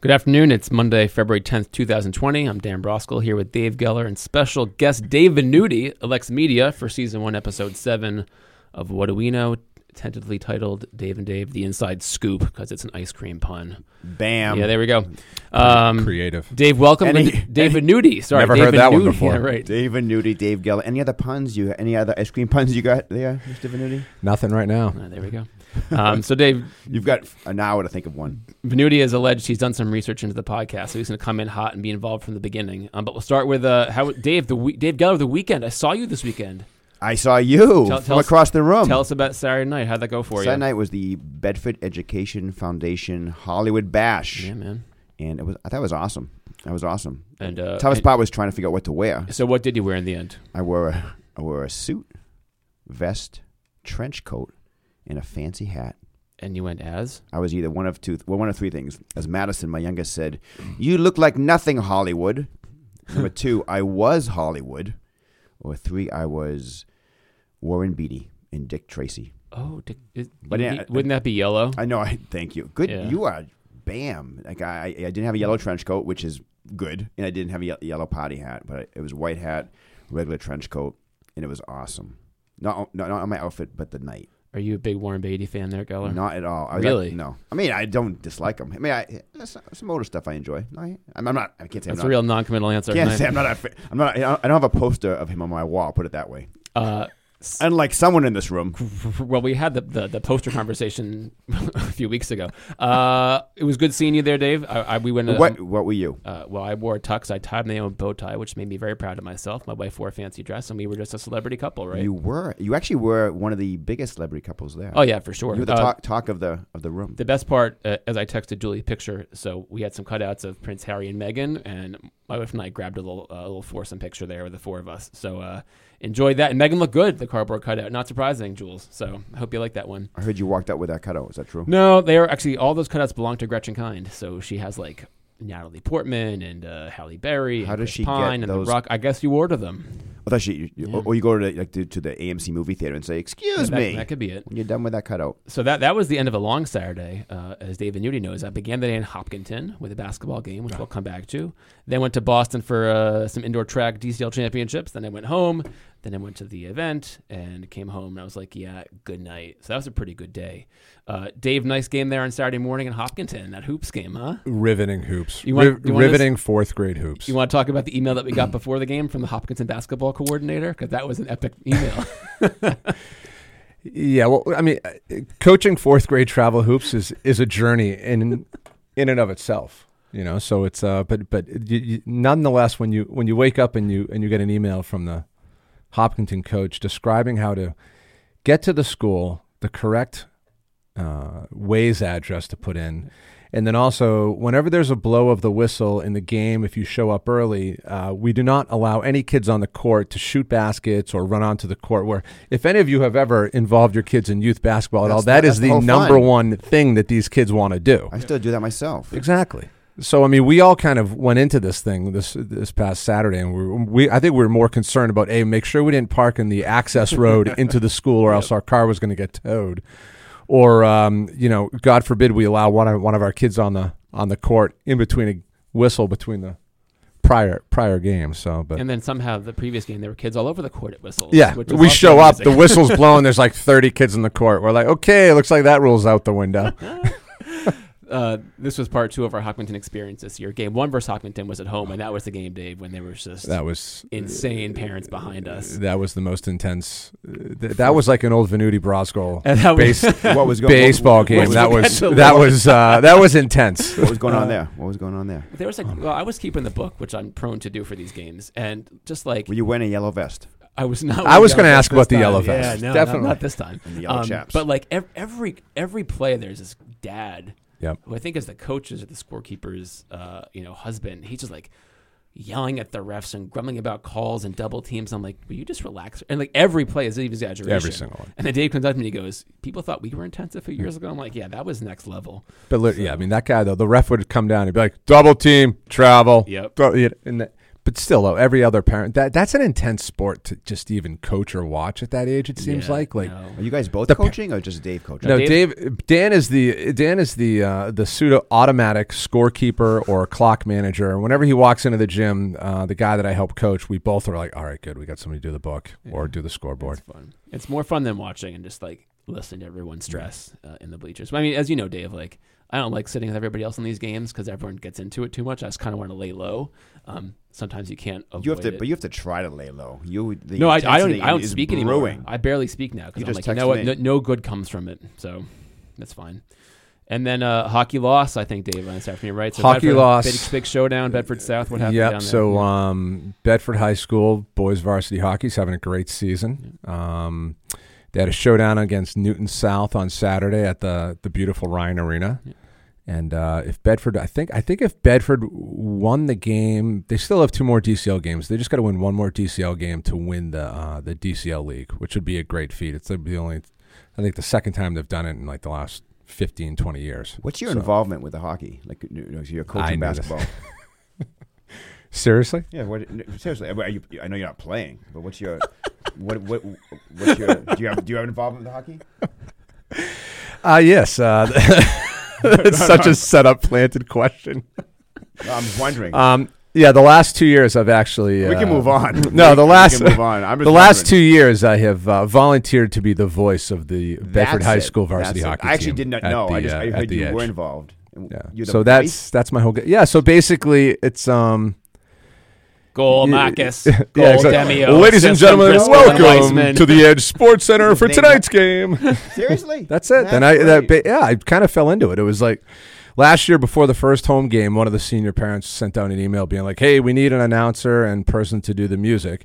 Good afternoon. It's Monday, February 10th, 2020. I'm Dan Brosgol here with Dave Geller and special guest Dave Venuti, Alex Media, for season one, episode seven of What Do We Know? Tentatively titled Dave and Dave, The Inside Scoop, because it's an ice cream pun. Bam. yeah, there we go. Um, Creative. Dave, welcome. Any- to Dave Venuti. Sorry, Never Dave heard that one Venuti. before. Yeah, right. Dave Venuti, Dave Geller. Any other puns you? Any other ice cream puns you got there, Mr. Venuti? Nothing right now. Ah, there we go. Um, so, Dave, You've got an hour to think of one. Venuti has alleged he's done some research into the podcast, so he's going to come in hot and be involved from the beginning. Um, but we'll start with uh, how Dave, the we- Dave Geller, the weekend. I saw you this weekend. I saw you Tell- from us- across the room. Tell us about Saturday night. How'd that go for Saturday you? Saturday night was the Bedford Education Foundation Hollywood Bash, Yeah, man. and it was I thought it was awesome. That was awesome. And uh, Toughest and- part was trying to figure out what to wear. so, what did you wear in the end? I wore a, I wore a suit, vest, trench coat, and a fancy hat. And you went as I was either one of two, well, one of three things. As Madison, my youngest, said, "You look like nothing, Hollywood." Number two, I was Hollywood. Or three, I was Warren Beatty and Dick Tracy. oh, Dick, is, But wouldn't, wouldn't that be yellow? I know. I thank you. Good. Yeah. You are bam. Like I, I didn't have a yellow trench coat, which is good, and I didn't have a ye- yellow potty hat, but it was white hat, regular trench coat, and it was awesome. Not not, not on my outfit, but the night. Are you a big Warren Beatty fan there, Geller? Not at all. I Really? like- no. I mean, I don't dislike him. I mean, I, some older stuff I enjoy. I, I'm not. I can't say That's I'm a not. real non-committal answer. can't say I'm not. A, I'm not. I don't I don't have a poster of him on my wall. Put it that way. Uh, Unlike someone in this room. well, we had the, the, the poster conversation a few weeks ago. Uh, it was good seeing you there, Dave. I, I, we went. To, What? What were you? Uh, well, I wore a tux. I tied my own bow tie, which made me very proud of myself. My wife wore a fancy dress, and we were just a celebrity couple, right? You were. You actually were one of the biggest celebrity couples there. oh yeah, for sure. You were the Uh, talk, talk of the of the room. The best part, uh, as I texted Julie a picture, so we had some cutouts of Prince Harry and Meghan, and my wife and I grabbed a little, uh, little foursome picture there with the four of us. So uh, enjoyed that, and Meghan looked good, the cardboard cutout. Not surprising, Jules. So I hope you like that one. I heard you walked out with that cutout. Is that true? No, they are actually all those cutouts belong to Gretchen Kind. So she has like Natalie Portman and uh, Halle Berry. How and does Chris she Pine get and those- The Rock? I guess you order them. I thought she, you, Yeah. or you go to like to, to the AMC movie theater and say, "Excuse that, me," that could be it. when you're done with that cutout. So that that was the end of a long Saturday, uh, as Dave Venuti knows. I began the day in Hopkinton with a basketball game, which we'll come back to. Then went to Boston for uh, some indoor track DCL championships. Then I went home. Then I went to the event and came home. And I was like, "Yeah, good night." So that was a pretty good day. Uh, Dave, nice game there on Saturday morning in Hopkinton. That hoops game, huh? Riveting hoops. You want- Riv- you want riveting fourth grade hoops. You want to talk about the email that we got before the game from the Hopkinton basketball coordinator? Because that was an epic email. yeah, well, I mean, uh, coaching fourth grade travel hoops is is a journey in in and of itself. You know, so it's uh, but but you, you, nonetheless, when you when you wake up and you and you get an email from the Hopkinton coach describing how to get to the school, the correct uh, Waze address to put in. And then also, whenever there's a blow of the whistle in the game, if you show up early, uh, we do not allow any kids on the court to shoot baskets or run onto the court. Where, if any of you have ever involved your kids in youth basketball at all, That's that the- is that's the the number fun. one thing that these kids want to do. I still do that myself. Exactly. So I mean, we all kind of went into this thing this this past Saturday, and we, we I think we were more concerned about a make sure we didn't park in the access road into the school, or else our car was going to get towed, or um, you know, God forbid we allow one of one of our kids on the on the court in between a whistle between the prior prior game. So, but and then somehow the previous game, there were kids all over the court at whistles. yeah, which we show up, the whistle's blowing. There's like 30 kids in the court. We're like, okay, it looks like that rules out the window. uh, this was part two of our Hopkinton experience this year. Game one versus Hopkinton was at home, and that was the game, Dave, when there was just That was insane parents behind us. That was the most intense. uh, th- that was like an old Venuti Brosgol And that was- base, What was going? baseball what, game. What was, that was that was uh, that was intense. what was going on there? What was going on there? There was like, well, I was keeping the book, which I'm prone to do for these games, and just like Were you wearing a yellow vest? I was not. I was going gonna to ask about the yellow vest. Yeah, no, Definitely. not, not this time. And the yellow Um, chaps. But like ev- every every play, there's this dad Yep. who I think is the coach's or the scorekeeper's, uh, you know, husband. He's just like yelling at the refs and grumbling about calls and double teams. I'm like, will you just relax? And like every play is an exaggeration. Every single one. And then Dave comes up to me and he goes, "People thought we were intense a few years ago." I'm like, "Yeah, that was next level." But li- yeah, I mean that guy though. The ref would come down and be like, "Double team, travel." Yep. Throw- And the but still, though, every other parent that that's an intense sport to just even coach or watch at that age. It seems Yeah, like like. no. Are you guys both The pa- coaching or just Dave coaching? No, Dave- Dave, Dan is the Dan is the uh, the pseudo automatic scorekeeper or clock manager. Whenever he walks into the gym, uh, the guy that I help coach, we both are like, "All right, good, we got somebody to do the book or do the scoreboard." It's fun. It's more fun than watching and just like listening to everyone's stress uh, in the bleachers. But I mean, as you know, Dave, like I don't like sitting with everybody else in these games because everyone gets into it too much. I just kind of want to lay low. Um, sometimes you can't avoid you have to, it. but you have to try to lay low. You, the no, I, I don't. I don't speak brewing. anymore. I barely speak now because I'm just like, you know what? No, no good comes from it. So that's fine. And then uh, hockey loss, I think, Dave, on this afternoon, right? So Hockey Bedford- loss. Big, big showdown, Bedford South. What happened down Yep. there? So Yeah. um, Bedford High School boys varsity hockey's having a great season. Um, they had a showdown against Newton South on Saturday at the the beautiful Ryan Arena. Yeah. And uh, if Bedford, I think, I think if Bedford won the game, they still have two more DCL games. They just got to win one more DCL game to win the uh, the DCL league, which would be a great feat. It's the only, I think, the second time they've done it in like the last 15, 20 years. What's your So- involvement with the hockey? Like, you know, you're coaching know this. basketball. Seriously? yeah. What, seriously, you, I know you're not playing, but what's your, what, what, what's your? Do you have, do you have involvement with hockey? Uh, yes. Uh, it's such a set up planted question. I'm wondering. Um, yeah, the last two years I've actually. we uh, can move on. No, the We last can move on. The last two years I have uh, volunteered to be the voice of the Bedford High it. School varsity That's it. hockey I actually did not know. I just uh, I heard you Edge. were involved. Yeah. So voice? that's that's my whole. G- yeah. So basically, it's um. Goal, Yeah, Marcus. yeah, exactly. Demio. Well, ladies and gentlemen, Driscoll, welcome Weissman. to the Edge Sports Center for tonight's game. Seriously? That's it. and I that, yeah, I kind of fell into it. It was like last year before the first home game, one of the senior parents sent out an email being like, "Hey, we need an announcer and person to do the music."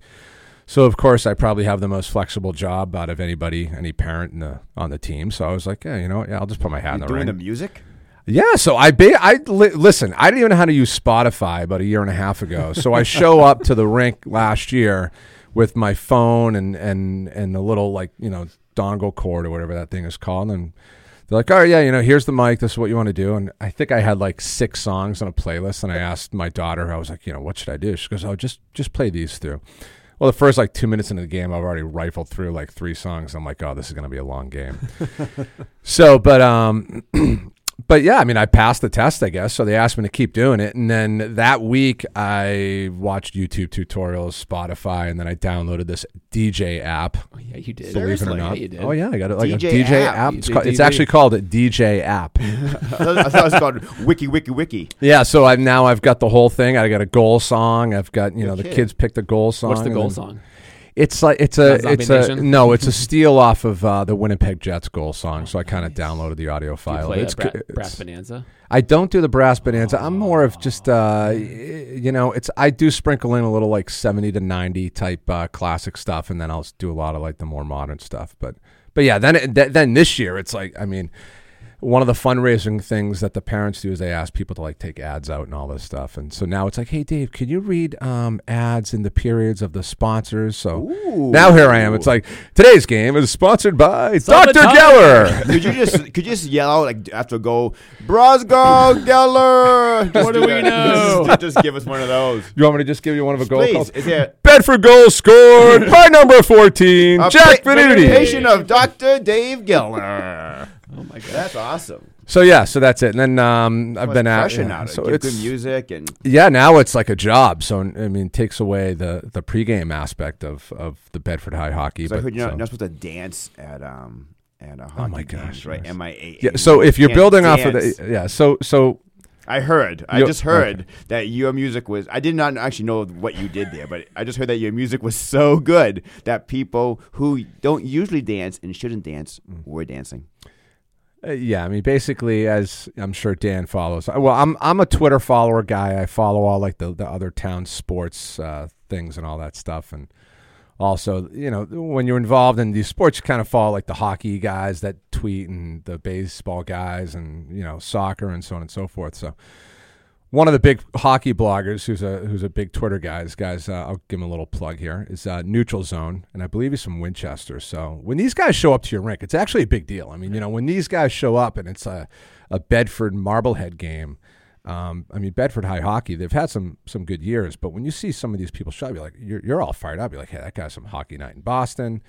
So of course, I probably have the most flexible job out of anybody, any parent in the, on the team. So I was like, "Yeah, you know, what? yeah, I'll just put my hat in You're the doing ring." the music? Yeah, so I ba- I li- listen. I didn't even know how to use Spotify about a year and a half ago. So I show up to the rink last year with my phone and and and a little like you know dongle cord or whatever that thing is called, and they're like, "All right, yeah, you know, here's the mic. This is what you want to do." And I think I had like six songs on a playlist, and I asked my daughter, I was like, "You know, what should I do?" She goes, "Oh, just just play these through." Well, the first like two minutes into the game, I've already rifled through like three songs. I'm like, "Oh, this is gonna be a long game." so, but um. but yeah, I mean, I passed the test, I guess. So they asked me to keep doing it, and then that week I watched YouTube tutorials, Spotify, and then I downloaded this DJ app. Oh, yeah, you did. Believe it or not, Yeah, you did. oh yeah, I got it like DJ a DJ app. app. It's, called, it's actually called a DJ app. I thought it was called Wiki Wiki Wiki. yeah, so I now I've got the whole thing. I got a goal song. I've got you know the kid. kids pick the goal song. What's the and goal then- song? It's like it's a it's a Nation? no, it's a steal off of uh, the Winnipeg Jets goal song. So I kind of downloaded the audio Do you file. play it's, uh, Bra- it's- Brass Bonanza? I don't do the brass bonanza. I'm more of just uh, y- you know, it's I do sprinkle in a little like 70 to 90 type uh, classic stuff, and then I'll do a lot of like the more modern stuff. But but yeah, then it, th- then this year it's like I mean, one of the fundraising things that the parents do is they ask people to like take ads out and all this stuff, and so now it's like, hey Dave, can you read um, ads in the periods of the sponsors? So Ooh. now here I am. It's like today's game is sponsored by Dr. Geller. could you just could you just yell out like after a goal, Brosgol Geller? What do we know? Just, just give us one of those, You want me to just give you one of a goal please. calls? Is there Bedford goal scored by number 14, a Jack pa- Venuti. patient of Doctor Dave Geller? Oh my god. That's awesome. So yeah, so that's it. And then um, I've been pressure yeah, to so it's good music and yeah. Now it's like a job. So I mean, it takes away the the pregame aspect of of the Bedford High hockey. 'cause I but, heard you're not, so- not supposed to dance at um at a hockey Oh my gosh, right? yes. M I A. yeah. So if you're building off of the yeah, so so I heard. I just heard that your music was. I did not actually know what you did there, but I just heard that your music was so good that people who don't usually dance and shouldn't dance Mm. were dancing. Uh, yeah, I mean, basically, as I'm sure Dan follows. Well, I'm I'm a Twitter follower guy. I follow all like the the other town sports uh, things and all that stuff, and also, you know, when you're involved in these sports, you kind of follow like the hockey guys that tweet and the baseball guys, and you know, soccer and so on and so forth. So. One of the big hockey bloggers, who's a who's a big Twitter guy, this guy's uh, I'll give him a little plug here. Is uh, Neutral Zone, and I believe he's from Winchester. So when these guys show up to your rink, it's actually a big deal. I mean, you know, when these guys show up and it's a a Bedford Marblehead game, Um, I mean, Bedford High hockey, they've had some some good years, but when you see some of these people shot, you're like, you're, you're all fired up. You're like, hey, that guy's some hockey night in Boston.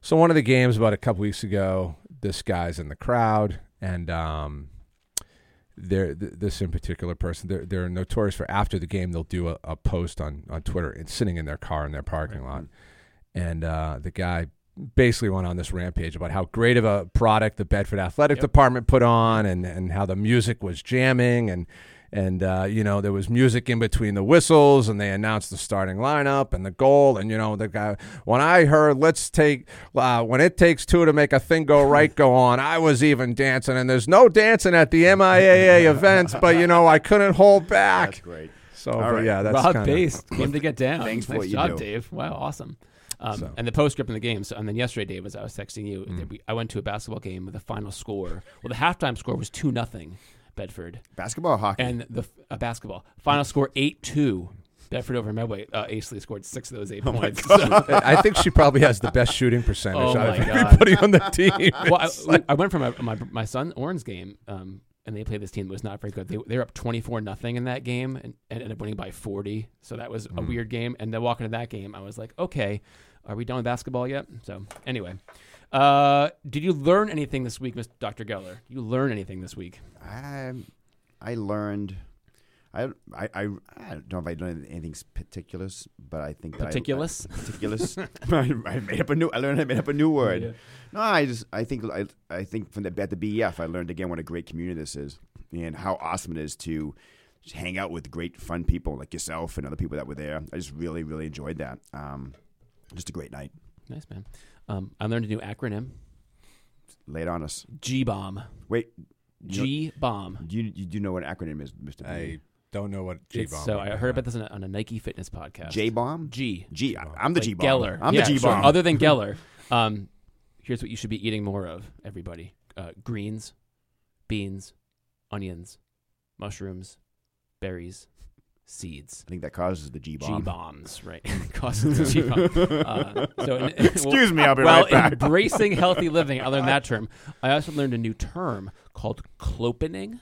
So one of the games about a couple weeks ago, this guy's in the crowd, and um, they're th- this in particular person, they're they're notorious for after the game they'll do a, a post on on Twitter and sitting in their car in their parking lot, and uh, the guy basically went on this rampage about how great of a product the Bedford Athletic Yep. Department put on, and and how the music was jamming, and and uh, you know there was music in between the whistles, and they announced the starting lineup and the goal, and you know the guy. When I heard "Let's take," uh, when it takes two to make a thing go right, go on. I was even dancing, and there's no dancing at the MIAA events, but you know I couldn't hold back. That's great. So All but right. yeah, that's Rob kinda, Base came to get down. Thanks for nice what you job, do. Dave. Wow, awesome. Um, So- And the postscript in the game. So, and then yesterday, Dave, as I was texting you, Mm. we, I went to a basketball game with a final score. Well, the halftime score was two nothing, Bedford, Basketball, or hockey. and the uh, basketball final score eight two. Bedford over Medway. Uh, Aisley scored six of those eight points. So- I think she probably has the best shooting percentage Oh out of my God. everybody on the team. well, I, I went from my, my my son Oran's game, um, and they played this team that was not very good. They they were up twenty four nothing in that game, and, and ended up winning by forty. So that was a Mm. weird game. And then walking into that game, I was like, okay, are we done with basketball yet? So anyway, uh, did you learn anything this week, Mr. Dr. Geller? You learn anything this week? I, I learned. I, I, I, don't know if I learned anything particulars, but I think that I- I. I, I made up a new. I learned. I made up a new word. Yeah. No, I just. I think. I, I think from the at the BEF, I learned again what a great community this is, and how awesome it is to just hang out with great, fun people like yourself and other people that were there. I just really, really enjoyed that. Um, just a great night. Nice man. Um, I learned a new acronym: Lay it on us. G bomb. Wait. G bomb. Do you, you do know what an acronym is, Mister? I don't know what G bomb. So I heard about this on a, on a Nike Fitness podcast. J bomb. G. G. I- I'm the Like G bomb. Geller. I'm Yeah, the G so bomb. other than Geller, um, here's what you should be eating more of, everybody: uh, greens, beans, onions, mushrooms, berries, seeds. I think that causes the G G bomb. bombs, right? Causes the G bomb. Uh, so, Excuse me, I'll be well, right back. Well, embracing healthy living. I learned that term. I also learned a new term called clopening.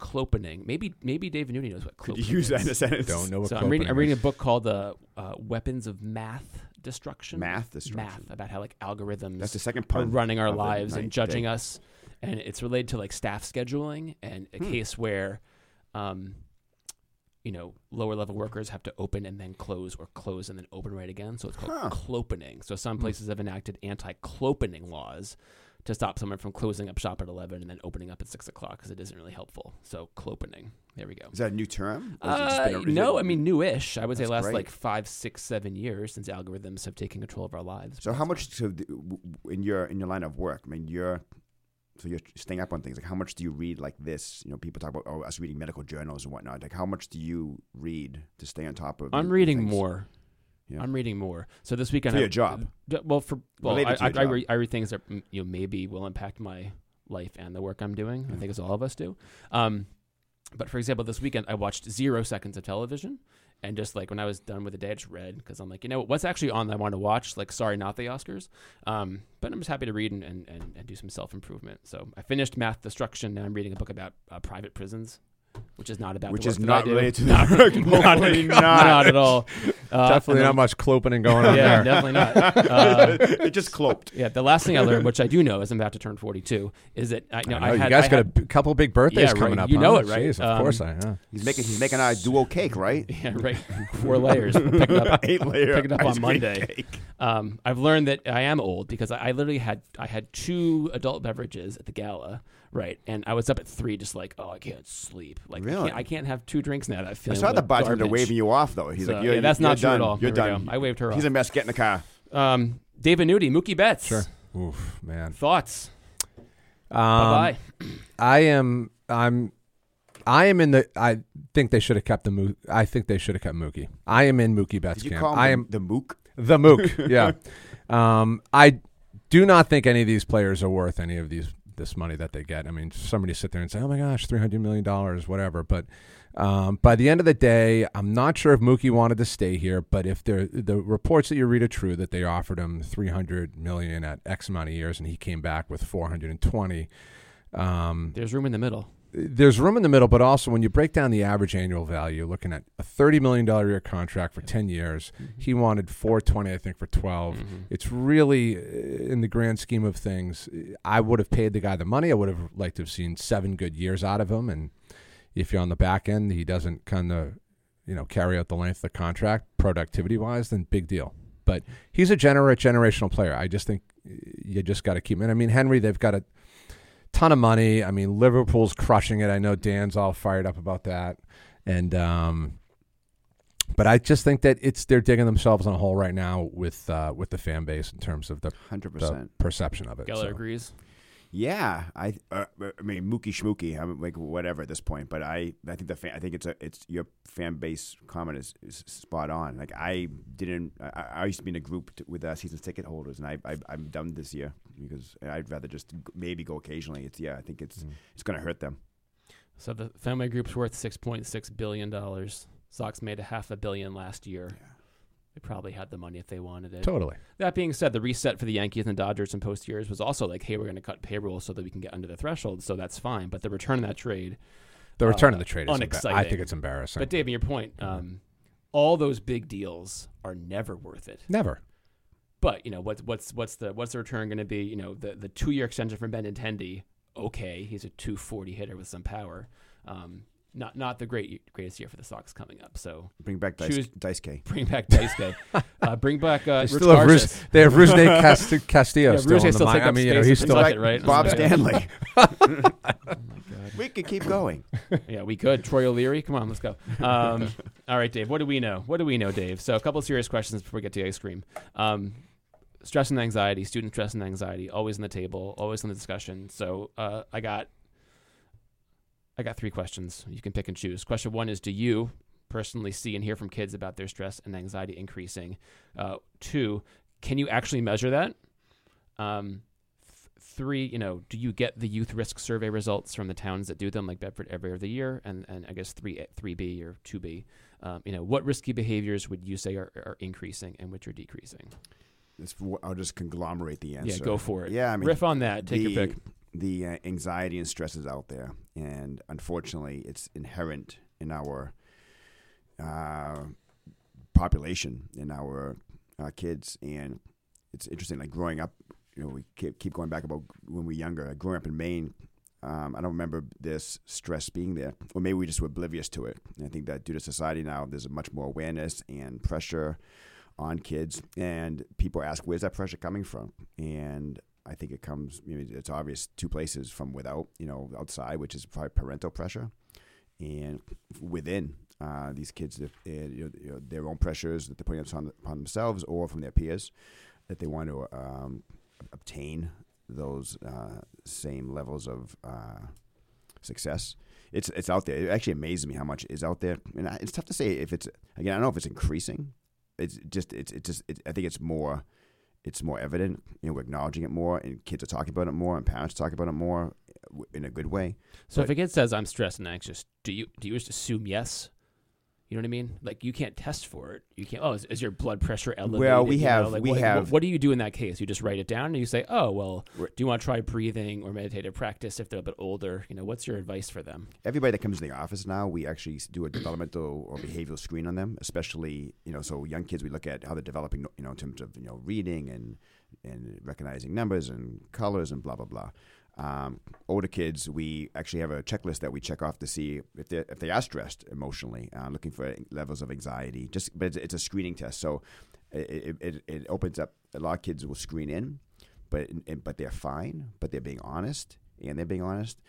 Clopening. Maybe maybe David Newton knows what Could clopening you use that is. in a sentence? don't know what. So I'm reading. I'm reading a book called uh, uh, "Weapons of Math Destruction." Math destruction. Math about how like algorithms That's the second are part. running our lives and judging Dave. us, and it's related to like staff scheduling and a Hmm. case where, um, you know, lower level workers have to open and then close or close and then open right again. So it's called Huh. clopening. So some Hmm. places have enacted anti-clopening laws to stop someone from closing up shop at eleven and then opening up at six o'clock because it isn't really helpful. So clopening. There we go. Is that a new term? Or has it just Uh, a- no, it- I mean newish. I would say last great. like five, six, seven years since algorithms have taken control of our lives. So how much so th- w- w- in your in your line of work? I mean, you're so you're staying up on things. Like, how much do you read like this? You know, people talk about oh, us reading medical journals and whatnot. Like, how much do you read to stay on top of? I'm reading things? more. Yeah. I'm reading more. So this weekend, For I- your job? Well, for well, I, Related I, your I, job. read, I read things that mm, you know maybe will impact my life and the work I'm doing. I think as all of us do. Um, but for example, this weekend I watched zero seconds of television, and just like when I was done with the day, I just read because I'm like, you know, what's actually on that I want to watch? Like, sorry, not the Oscars. Um, but I'm just happy to read and, and, and, and do some self improvement. So I finished Math Destruction. Now I'm reading a book about uh, private prisons. Which is not about Which is not related to not, the work. not, not, not. at all. Uh, Definitely and not much clopening going on yeah, there. definitely not. Uh, it just cloped. yeah, the last thing I learned, which I do know, is I'm about to turn 42, is that I, you know, I know, I you guys I got a had- b- couple big birthdays Yeah, coming right. up. You huh? know it, right? Jeez, of Um, course I. Yeah. He's making he's making a duo cake, right? yeah, right, four layers. Pick up. Eight layer. Pick it up on Monday. Um, I've learned that I am old because I, I literally had I had two adult beverages at the gala, right? And I was up at three, just like, oh, I can't sleep. Like, I, can't, I can't have two drinks now. That I feeling saw the bartender waving you off though. He's So, like, you're, yeah, that's you're not true done. at all. You're There we done. go. I waved her off. He's a mess. Get in the car. Um, Dave Venuti, Mookie Betts. Sure. Oof, man. Thoughts? Um, bye bye. I am. I'm. I am in the. I think they should have kept the. Mo- I think they should have kept Mookie. I am in Mookie Betts Did you camp. call him I am the mook? the Mook. yeah. Um. I do not think any of these players are worth any of these this money that they get. I mean, somebody sit there and say, "Oh my gosh, three hundred million dollars, whatever." But um, by the end of the day, I'm not sure if Mookie wanted to stay here. But if the the reports that you read are true, that they offered him three hundred million at X amount of years, and he came back with four hundred and twenty. Um, There's room in the middle. there's room in the middle, but also when you break down the average annual value, looking at a thirty million dollar year contract for ten years, he wanted four twenty, I think, for 12 Mhm. It's really, uh, in the grand scheme of things, I would have paid the guy the money. I would have liked to have seen seven good years out of him, and if you're on the back end, he doesn't kind of, you know, carry out the length of the contract productivity wise, then big deal. But he's a gener- generational player. I just think you just got to keep him. And I mean, Henry, they've got a ton of money. I mean, Liverpool's crushing it. I know Dan's all fired up about that, and um, but I just think that it's they're digging themselves in a hole right now with uh, with the fan base in terms of the, hundred percent perception of it. Geller So, agrees. Yeah, I, uh, I mean, Mookie Schmookie, I'm like whatever at this point, but I, I think the fan, I think it's a, it's your fan base comment is, is spot on. Like I didn't, I, I used to be in a group t- with uh, season ticket holders, and I, I, I'm done this year because I'd rather just maybe go occasionally. It's yeah, I think it's, Mm. it's going to hurt them. So the family group's worth six point six billion dollars. Sox made a half a billion last year. Yeah. They probably had the money if they wanted it. totally. That being said, the reset for the Yankees and Dodgers in post years was also like, hey, we're going to cut payroll so that we can get under the threshold. So that's fine. But the return of that trade. The return Uh, of the trade is emba- I think it's embarrassing. But Dave, your point, um, all those big deals are never worth it. Never. But you know what's what's what's the what's the return going to be? You know the the two year extension for Benintendi. Okay, he's a two forty hitter with some power. Um, not not the great greatest year for the Sox coming up. So Bring back Dice, Choose- Dice K. bring back Dice K. uh, bring back uh, They Rich still have Garces. They have Rusney Cast- Castillo Yeah, still Rusney on still mind. take I up mean, you know, he's still Like right? Bob. Stanley. God. we could keep going. Yeah, we could. Troy O'Leary, come on, let's go. Um, all right, Dave. What do we know? What do we know, Dave? So, a couple of serious questions before we get to ice cream. Um, stress and anxiety, student stress and anxiety, always on the table, always in the discussion. So, uh, I got, I got three questions. You can pick and choose. Question one is: Do you personally see and hear from kids about their stress and anxiety increasing? Uh, two, can you actually measure that? Um, th- three, you know, do you get the youth risk survey results from the towns that do them, like Bedford, every other year? And and I guess three three B or two B, um, you know, what risky behaviors would you say are, are increasing and which are decreasing? It's, I'll just conglomerate the answer. Yeah, go for it. Yeah, I mean, Riff on that. Take the, your pick. The uh, anxiety and stress is out there, and unfortunately, it's inherent in our uh, population, in our uh, kids. And it's interesting, like growing up, you know, we keep, keep going back about when we were younger. Like growing up in Maine, um, I don't remember this stress being there, or maybe we just were oblivious to it. And I think that due to society now, there's much more awareness and pressure on kids, and people ask, "Where's that pressure coming from?" And I think it comes. You know, it's obvious two places from without, you know, outside, which is probably parental pressure, and within uh, these kids, uh, you know, their own pressures that they're putting upon, themselves or from their peers that they want to um, obtain those uh, same levels of uh, success. It's it's out there. It actually amazes me how much is out there, and I, it's tough to say if it's again. I don't know if it's increasing. It's just it's it's just it, I think it's more it's more evident. You know, we're acknowledging it more, and kids are talking about it more, and parents talk about it more uh, in a good way. So if a kid says I'm stressed and anxious, do you do you just assume yes? You know what I mean? Like you can't test for it. You can't. Oh, is, is your blood pressure elevated? Well, we You have- like, we what, have- What, what do you do in that case? You just write it down, and you say, "Oh, well, do you want to try breathing or meditative practice if they're a bit older? You know, what's your advice for them?" everybody that comes in the office now, we actually do a developmental or behavioral screen on them, especially you know, so young kids, we look at how they're developing, you know, in terms of you know reading and and recognizing numbers and colors and blah blah blah. Um, older kids, we actually have a checklist that we check off to see if they if they are stressed emotionally, uh, looking for levels of anxiety. Just, but it's, it's a screening test, so it, it, it opens up. A lot of kids will screen in, but but they're fine, but they're being honest, and they're being honest.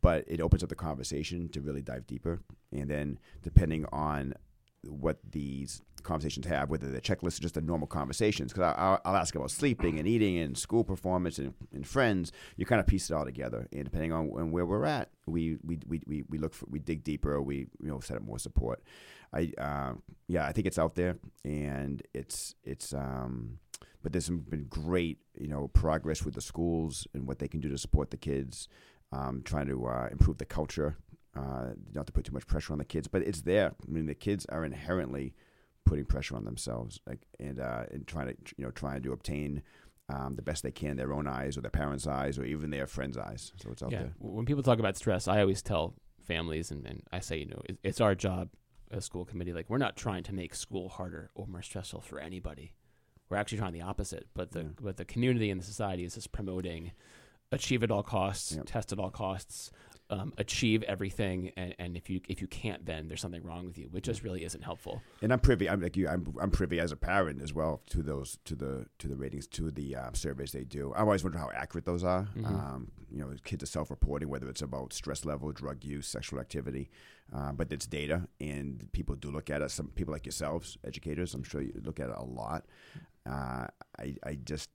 But it opens up the conversation to really dive deeper, and then depending on what these conversations have, whether the checklist is just a normal conversations, because I'll, I'll ask about sleeping and eating and school performance and, and friends. You kind of piece it all together, and depending on, where we're at, we we, we, we, we look for we dig deeper. We you know set up more support. I um, yeah, I think it's out there, and it's it's um, but there's been great you know progress with the schools and what they can do to support the kids, um, trying to uh, improve the culture uh, not to put too much pressure on the kids, but it's there. I mean, the kids are inherently putting pressure on themselves, like and uh, and trying to you know trying to obtain um, the best they can in their own eyes or their parents' eyes or even their friends' eyes. So it's out yeah. there. When people talk about stress, I always tell families and, and I say, you know, it, it's our job as school committee. Like we're not trying to make school harder or more stressful for anybody. We're actually trying the opposite. But the Yeah. but the community and the society is just promoting achieve at all costs, Yep. test at all costs, um, achieve everything, and, and if you if you can't, then there's something wrong with you, which just really isn't helpful. And I'm privy. I'm like you. I'm, I'm privy as a parent as well to those to the to the ratings to the uh, surveys they do. I always wonder how accurate those are. Mhm. Um, you know, kids are self-reporting whether it's about stress level, drug use, sexual activity, uh, but it's data, and people do look at it. Some people like yourselves, educators, I'm sure you look at it a lot. Uh, I I just.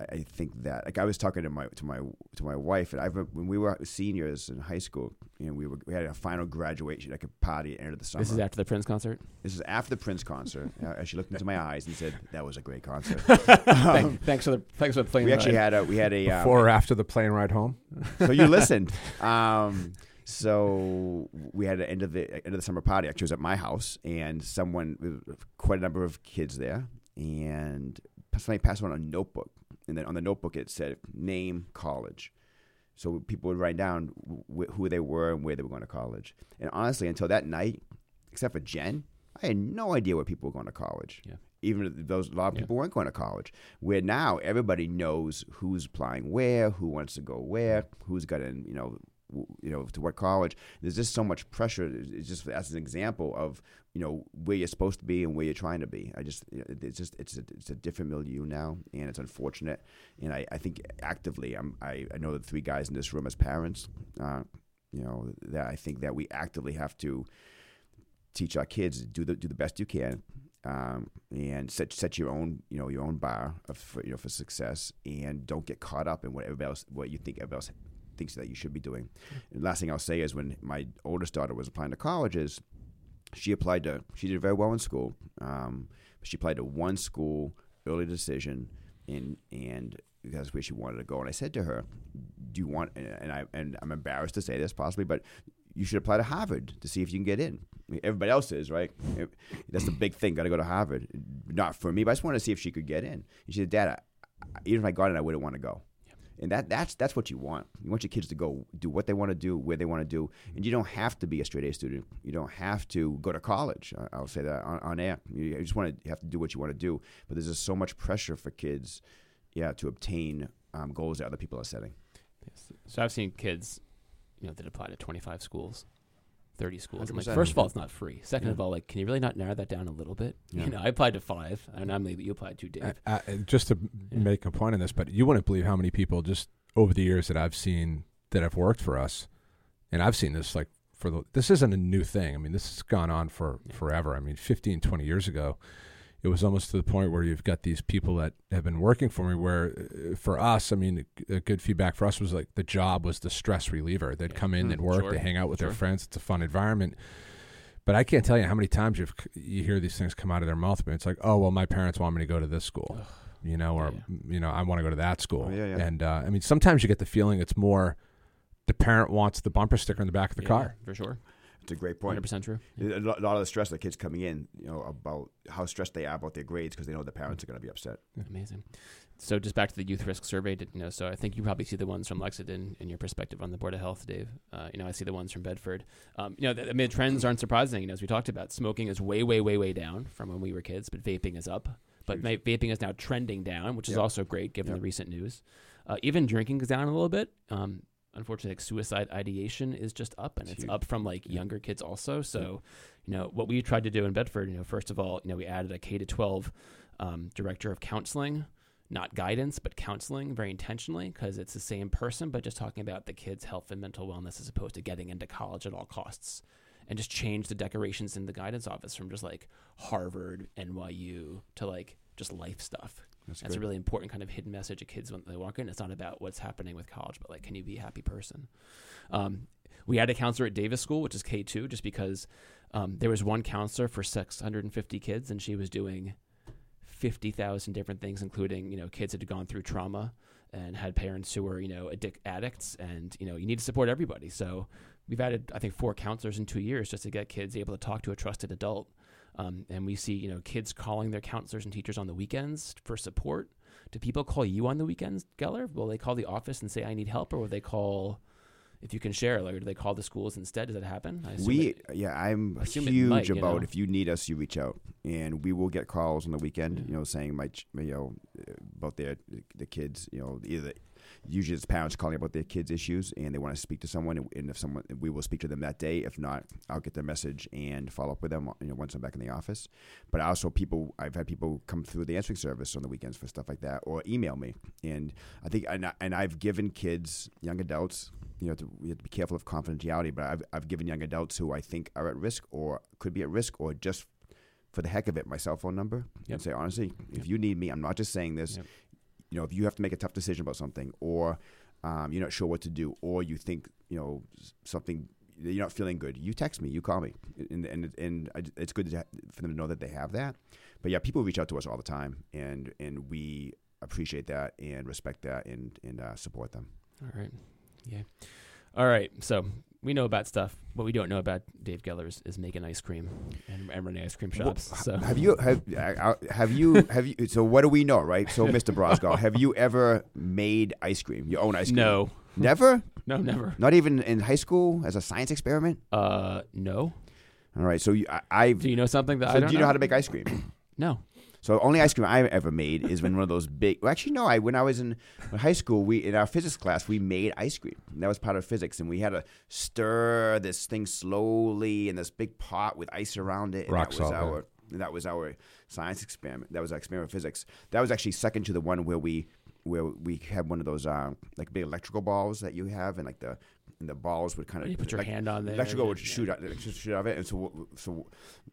I- I think that like I was talking to my to my to my wife and I when we were seniors in high school and we were we had a final graduation like a party at the end of the summer. This is after the Prince concert. This is after the Prince concert. Uh, she looked into my eyes and said, "That was a great concert." Thank- thanks for the thanks for playing. we the actually had a we had a um, Before or after the plane ride home? so you listened. Um, so we had an end of the end of the summer party. Actually, it was at my house, and someone, quite a number of kids there, and somebody passed around a notebook, and then on the notebook it said name, college. So people would write down wh- who they were and where they were going to college. And honestly, until that night, except for Jen, I had no idea where people were going to college. Yeah. Even those a lot of Yeah. people weren't going to college. Where now everybody knows who's applying where, who wants to go where, who's got in, you know, you know, to what college. There's just so much pressure. It's just as an example of you know where you're supposed to be and where you're trying to be. I just it's just it's a, it's a different milieu now, and it's unfortunate. And I, I think actively, I'm I, I know the three guys in this room as parents, uh, you know, that I think that we actively have to teach our kids do the do the best you can. Um, and set set your own you know your own bar of, for you know for success, and don't get caught up in what everybody else what you think everybody else thinks that you should be doing. And last thing I'll say is when my oldest daughter was applying to colleges, she applied to she did very well in school. Um, but she applied to one school, early decision, and and that's where she wanted to go. And I said to her, "Do you want?" And I and I'm embarrassed to say this possibly, but you should apply to Harvard to see if you can get in. Everybody else is right. That's the big thing. Got to go to Harvard. Not for me, but I just wanted to see if she could get in. And she said, "Dad, I- even if I got in, I wouldn't want to go." And that that's that's what you want. You want your kids to go do what they want to do, where they want to do, and you don't have to be a straight A student. You don't have to go to college. I'll say that on, on air. You you just want to have to do what you want to do. But there's just so much pressure for kids, yeah, to obtain um, goals that other people are setting. Yes. So I've seen kids, you know, that apply to 25 schools, 30 schools. Like, first of all, it's not free. Second Yeah. of all, like, can you really not narrow that down a little bit? Yeah. You know, I applied to five, and I'm maybe you applied to Dave. Uh, uh, just to Yeah. make a point on this, but you wouldn't believe how many people just over the years that I've seen that have worked for us, and I've seen this like for the this isn't a new thing. I mean, this has gone on for forever. I mean, 15, 20 years ago, it was almost to the point where you've got these people that have been working for me. Where uh, for us, I mean, a good feedback for us was like the job was the stress reliever. They'd Yeah. come in, Mm, they'd work, sure, they hang out with sure. their friends. It's a fun environment. But I can't tell you how many times you've you hear these things come out of their mouth. But it's like, oh well, my parents want me to go to this school, Ugh. you know, or Yeah. you know, I want to go to that school. Oh, yeah, yeah. And uh, I mean, sometimes you get the feeling it's more the parent wants the bumper sticker in the back of the Yeah, car. for sure. It's a great point. 100% true. A lot a lot of the stress the kids coming in, you know, about how stressed they are about their grades because they know their parents are going to be upset. Amazing. So just back to the youth risk survey, you know, so I think you probably see the ones from Lexington in your perspective on the Board of Health, Dave. Uh, you know, I see the ones from Bedford. Um, you know, the, I mean, the trends aren't surprising. You know, as we talked about, smoking is way, way, way, way down from when we were kids, but vaping is up. But Huge. vaping is now trending down, which is Yep. also great given Yep. the recent news. Uh, even drinking is down a little bit. Um, unfortunately, like suicide ideation is just up, and It's it's up from like younger kids also. So, you know, what we tried to do in Bedford, you know, first of all, you know, we added a K to 12 um, director of counseling, not guidance, but counseling very intentionally because it's the same person, but just talking about the kids' health and mental wellness as opposed to getting into college at all costs. And just change the decorations in the guidance office from just like Harvard, NYU to like just life stuff. That's, That's a really important kind of hidden message of kids when they walk in. It's not about what's happening with college, but like, can you be a happy person? Um, we had a counselor at Davis School, which is K two, just because um, there was one counselor for 650 kids, and she was doing 50,000 different things, including you know kids that had gone through trauma and had parents who were you know addic- addicts, and you know you need to support everybody. So we've added I think four counselors in two years just to get kids able to talk to a trusted adult. Um, and we see, you know, kids calling their counselors and teachers on the weekends for support. Do people call you on the weekends, Geller? Will they call the office and say I need help, or will they call? If you can share, like, do they call the schools instead? Does that happen? We it- yeah, I'm huge might, you about know? if you need us, you reach out, and we will get calls on the weekend. Yeah. You know, saying my you know about their the kids. You know, either usually it's parents calling about their kids' issues, and they want to speak to someone, and- if someone we will speak to them that day. If not, I'll get their message and follow up with them. You know, once I'm back in the office. But also, people I've had people come through the answering service on the weekends for stuff like that, or email me, and I think and, I, and I've given kids, young adults, you know, to, we have to be careful of confidentiality. But I've I've given young adults who I think are at risk or could be at risk, or just for the heck of it, my cell phone number, Yep. and say honestly, Yep. if you need me, I'm not just saying this. Yep. You know, if you have to make a tough decision about something, or um, you're not sure what to do, or you think you know something. You're not feeling good. You text me. You call me, and and and it's good for them to know that they have that. But yeah, people reach out to us all the time, and and we appreciate that and respect that and and uh, support them. All right. Yeah. All right. So we know about stuff. What we don't know about Dave Geller is, is making ice cream and, and running ice cream shops. Well, so have you have uh, have you have you? So what do we know, right? So, Mr. Brosgol, have you ever made ice cream? Your own ice cream? no, never. no, never. Not even in high school as a science experiment. Uh, no. All right. So you, I, I've. Do you know something that so I don't do you know how to make ice cream? No. So only ice cream I've ever made is when one of those big. Well, actually, no. I when I was in high school, we in our physics class we made ice cream. That was part of physics, and we had to stir this thing slowly in this big pot with ice around it. And Rock that salt, was our that was our science experiment. That was our experiment physics. That was actually second to the one where we where we had one of those uh, like big electrical balls that you have, and like the and the balls would kind of You put your like, hand on there. electrical would Yeah. shoot out, shoot shoot out of it, and so so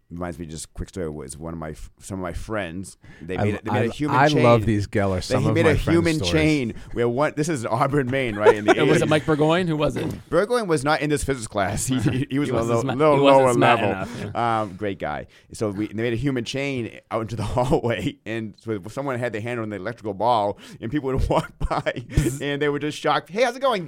reminds me just quick story was one of my some of my friends they made, a- they made I- a human chain. I chain. love these Geller. They Some he of made my a human stories. chain where one. This is Auburn, Maine, right in the. And was 80s. it Mike Burgoyne? Who was it? Burgoyne was not in this physics class. He, he, he was He a little, sma- little he lower level. enough, Um, great guy. So we they made a human chain out into the hallway, and so someone had their hand on the electrical ball, and people would walk by, and they were just shocked. Hey, how's it going?